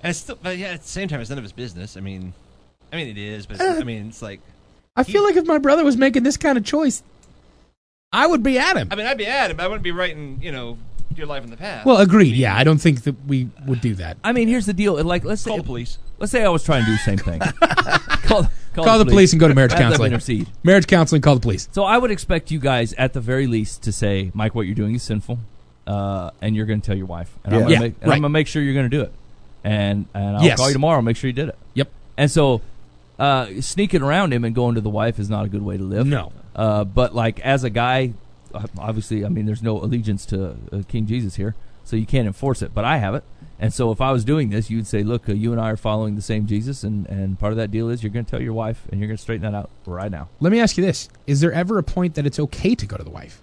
And it's still, but yeah, at the same time, it's none of his business. I mean, I mean, it is, but Uh. I mean, it's like. I feel like if my brother was making this kind of choice, I would be at him. I mean, I'd be at him. I wouldn't be writing, you know, your life in the past. Well, agreed. Yeah, I don't think that we would do that. I mean, here's the deal. Like, let's say call the police. let's say I was trying to do the same thing. call, Call the police and go to marriage Have them counseling. Intercede. Marriage counseling, call the police. So I would expect you guys, at the very least, to say, Mike, what you're doing is sinful, uh, and you're going to tell your wife, and, I'm Yeah. gonna Yeah, make, and right. I'm going to make sure you're going to do it, and and I'll Yes. call you tomorrow, and make sure you did it. Yep. And so, uh, sneaking around him and going to the wife is not a good way to live. No. Uh, but like as a guy, uh, obviously, I mean, there's no allegiance to uh, King Jesus here, so you can't enforce it. But I have it, and so if I was doing this, you'd say, "Look, uh, you and I are following the same Jesus, and and part of that deal is you're going to tell your wife, and you're going to straighten that out right now." Let me ask you this: Is there ever a point that it's okay to go to the wife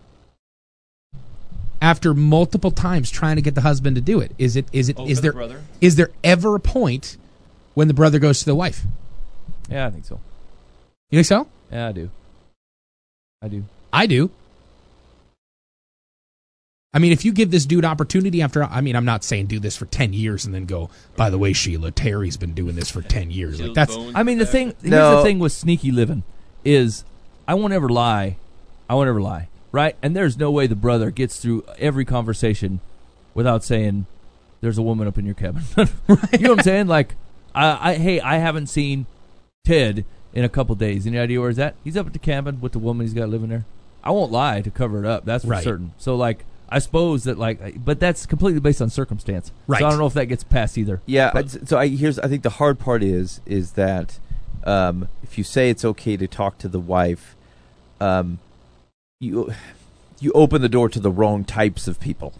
after multiple times trying to get the husband to do it? Is it? Is it? Oh, is for the? Is there ever a point when the brother goes to the wife? Yeah, I think so. You think so? Yeah, I do. I do. I do. I mean, if you give this dude opportunity after, I mean, I'm not saying do this for 10 years and then go, by the way, Sheila, Terry's been doing this for 10 years. Like, that's, I mean, the thing. Here's No. the thing with sneaky living is, I won't ever lie. I won't ever lie, right? And there's no way the brother gets through every conversation without saying, "There's a woman up in your cabin." you know what I'm saying? Like, I, I, hey, I haven't seen Ted in a couple days. Any idea where he's at? He's up at the cabin with the woman he's got living there. I won't lie to cover it up. That's for Right. certain. So, like, I suppose that, like, but that's completely based on circumstance. Right. So I don't know if that gets passed either. Yeah. But- I- so I here's I think the hard part is is that um, if you say it's okay to talk to the wife, um, you you open the door to the wrong types of people,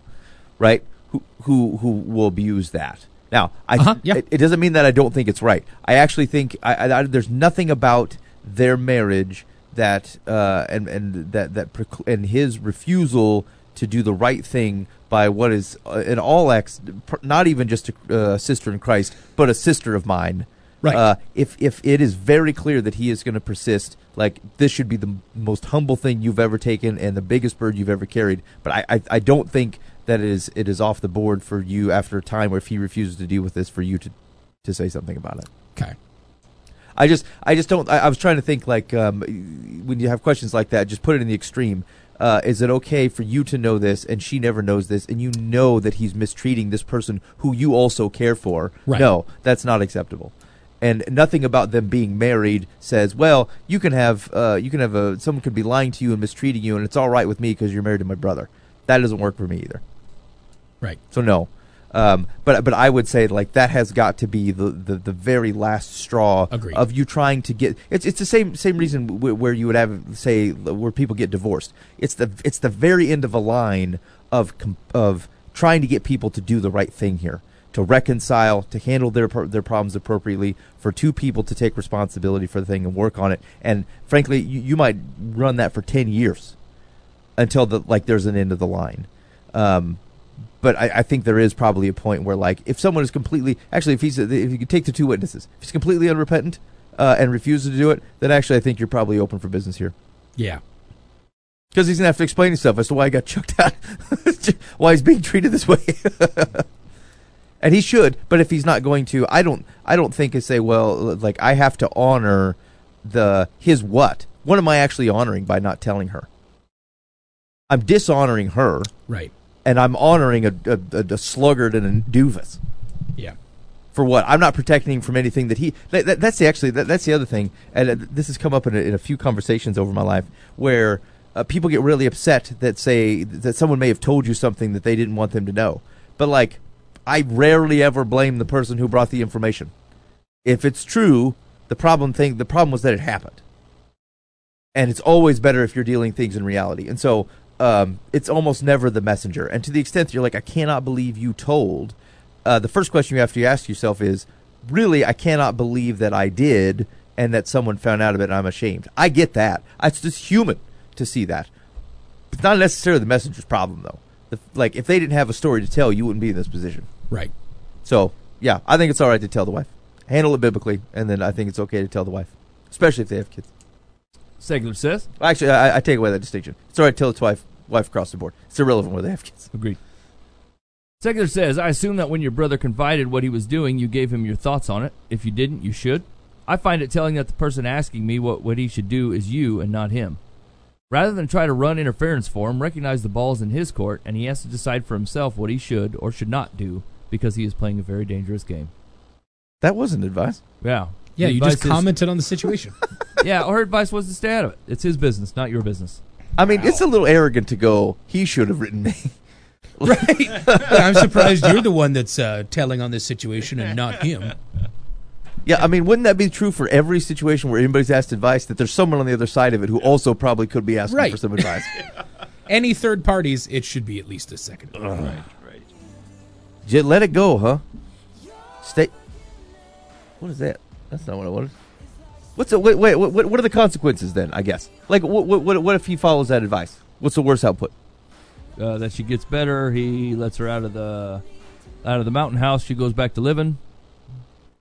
right? Who who who will abuse that. Now, I Uh-huh, yeah. it, it doesn't mean that I don't think it's right. I actually think I, I, there's nothing about their marriage that uh, and and that that and his refusal to do the right thing by what is uh, in all ex not even just a uh, sister in Christ, but a sister of mine. Right. Uh, if if it is very clear that he is going to persist, like this should be the m- most humble thing you've ever taken and the biggest bird you've ever carried. But I, I I don't think that it is it is off the board for you after a time where if he refuses to deal with this for you to to say something about it. okay. I just, I just don't. I, I was trying to think like um, when you have questions like that, just put it in the extreme. Uh, is it okay for you to know this and she never knows this, and you know that he's mistreating this person who you also care for? Right. No, that's not acceptable. And nothing about them being married says, well, you can have, uh, you can have a, someone could be lying to you and mistreating you, and it's all right with me because you're married to my brother. That doesn't work for me either. Right. So no. Um, but but I would say like that has got to be the, the, the very last straw Agreed. of you trying to get it's it's the same same reason w- where you would have say where people get divorced. It's the it's the very end of a line of of trying to get people to do the right thing here, to reconcile, to handle their their problems appropriately, for two people to take responsibility for the thing and work on it. And frankly, you, you might run that for ten years until the like there's an end of the line. Um, but I, I think there is probably a point where, like, if someone is completely actually, if he's if you could take the two witnesses, if he's completely unrepentant uh, and refuses to do it, then actually I think you're probably open for business here Yeah. because he's gonna have to explain himself as to why he got chucked out, why he's being treated this way. and he should, but if he's not going to, I don't, I don't think it's say, well, like I have to honor the his what? What am I actually honoring by not telling her? I'm dishonoring her, Right. And I'm honoring a, a, a, sluggard and a doofus. Yeah. For what? I'm not protecting him from anything that he. That, that, that's the actually. That, that's the other thing, and uh, this has come up in a, in a few conversations over my life where uh, people get really upset that say that someone may have told you something that they didn't want them to know. But like, I rarely ever blame the person who brought the information. If it's true, the problem thing the problem was that it happened, and it's always better if you're dealing things in reality. And so um, it's almost never the messenger. And to the extent that you're like, I cannot believe you told. Uh, the first question you have to ask yourself is, really, I cannot believe that I did and that someone found out of it and I'm ashamed. I get that. It's just human to see that. It's not necessarily the messenger's problem, though. The, like, if they didn't have a story to tell, you wouldn't be in this position. Right. So, yeah, I think it's all right to tell the wife. Handle it biblically, and then I think it's okay to tell the wife, especially if they have kids. Secular says. Actually, I, I take away that distinction. It's all right to tell its wife, wife across the board. It's irrelevant whether they have kids. Agreed. Secular says, I assume that when your brother confided what he was doing, you gave him your thoughts on it. If you didn't, you should. I find it telling that the person asking me what, what he should do is you and not him. Rather than try to run interference for him, recognize the ball's in his court, and he has to decide for himself what he should or should not do because he is playing a very dangerous game. That wasn't advice. Yeah. Yeah, The you just advice is- commented on the situation. yeah, her advice was to stay out of it. It's his business, not your business. I mean, it's a little arrogant to go, he should have written me. right. Yeah, I'm surprised you're the one that's uh, telling on this situation and not him. Yeah, I mean, wouldn't that be true for every situation where anybody's asked advice that there's someone on the other side of it who also probably could be asking Right. for some advice? Any third parties, it should be at least a second. Right, right. Just let it go, huh? Stay. What is that? That's not what I wanted. What's the wait? Wait. What, what are the consequences then? I guess. Like, what, what, what, what if he follows that advice? What's the worst output? Uh, that she gets better. He lets her out of the out of the mountain house. She goes back to living.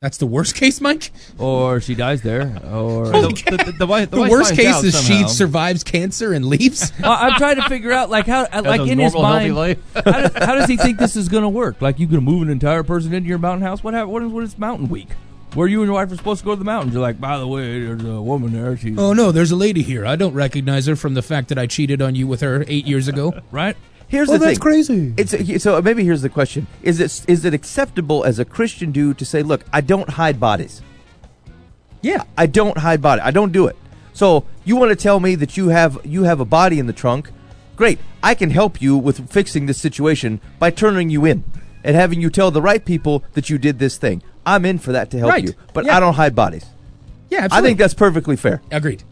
That's the worst case, Mike. or she dies there, or The, the, the, the wife, the The wife worst case out is she survives cancer and leaves. Well, I'm trying to figure out like how like a in his normal, healthy mind life. how, does, how does he think this is going to work? Like you going to move an entire person into your mountain house? What hap- what is what is Mountain Week? Where you and your wife are supposed to go to the mountains? You're like, by the way, there's a woman there. She's oh no, there's a lady here. I don't recognize her from the fact that I cheated on you with her eight years ago. right. Here's oh, the that's thing. crazy. It's so maybe here's the question: Is it is it acceptable as a Christian dude to say, "Look, I don't hide bodies. yeah, I don't hide body. I don't do it." So you want to tell me that you have you have a body in the trunk? Great, I can help you with fixing this situation by turning you in and having you tell the right people that you did this thing. I'm in for that to help Right. you, but Yeah. I don't hide bodies. yeah. I think that's perfectly fair. agreed.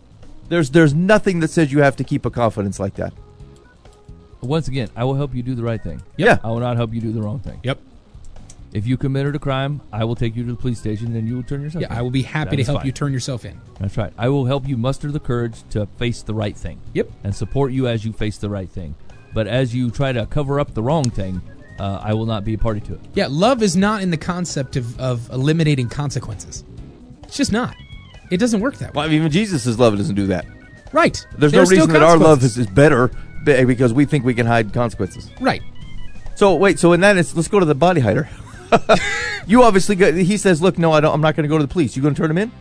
There's there's nothing that says you have to keep a confidence like that. Once again, I will help you do the right thing. Yeah. I will not help you do the wrong thing. Yep. If you committed a crime, I will take you to the police station and you will turn yourself. Yeah, in. I will be happy That to help fine. you turn yourself in. That's right. I will help you muster the courage to face the right thing. Yep. And support you as you face the right thing. But as you try to cover up the wrong thing, uh, I will not be a party to it. Yeah, love is not in the concept of, of eliminating consequences. It's just not. It doesn't work that way. Well, even Jesus' love doesn't do that. Right. There's There are no still reason that our love consequences. is, is better be- because we think we can hide consequences. Right. So wait, so in that is let's go to the body hider. you obviously go, he says, "Look, no, I don't. I'm not going to go to the police. You going to turn him in?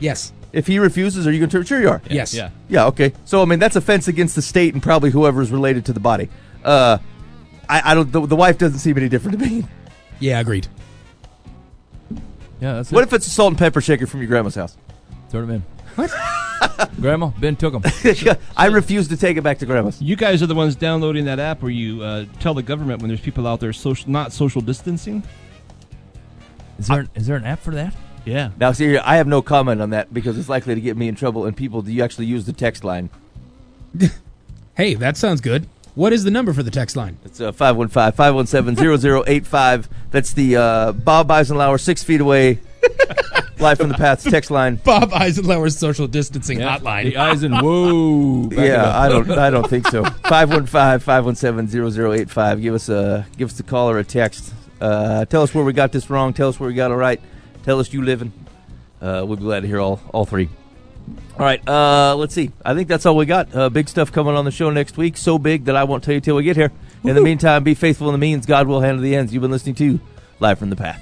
Yes. If he refuses, are you going to turn? Sure, you are. Yes. Yeah. Yeah. Okay. So I mean, that's offense against the state and probably whoever's related to the body. Uh, I, I don't. The, the wife doesn't seem any different to me. Yeah, agreed. Yeah, that's What it. if it's a salt and pepper shaker from your grandma's house? Turn them in. What? Grandma, Ben took them. I refuse to take it back to grandma's. You guys are the ones downloading that app where you uh, tell the government when there's people out there social, not social distancing. Is there, is there an app for that? Yeah. Now, see, here, I have no comment on that because it's likely to get me in trouble. And people, do you actually use the text line? Hey, that sounds good. What is the number for the text line? It's uh, 515 517 0085. That's the uh, Bob Eisenhower, six feet away, live from the paths text line. Bob Eisenhower's social distancing hotline. The eyes and whoa. Yeah. I don't, I don't think so. 515-517-0085. Give us a, give us a call or a text. Uh, tell us where we got this wrong. Tell us where we got it right. Tell us you living. Uh, we'll be glad to hear all, all three. All right, uh, let's see. I think that's all we got. Uh, big stuff coming on the show next week. So big that I won't tell you till we get here. In the meantime, be faithful in the means. God will handle the ends. You've been listening to Live from the Path.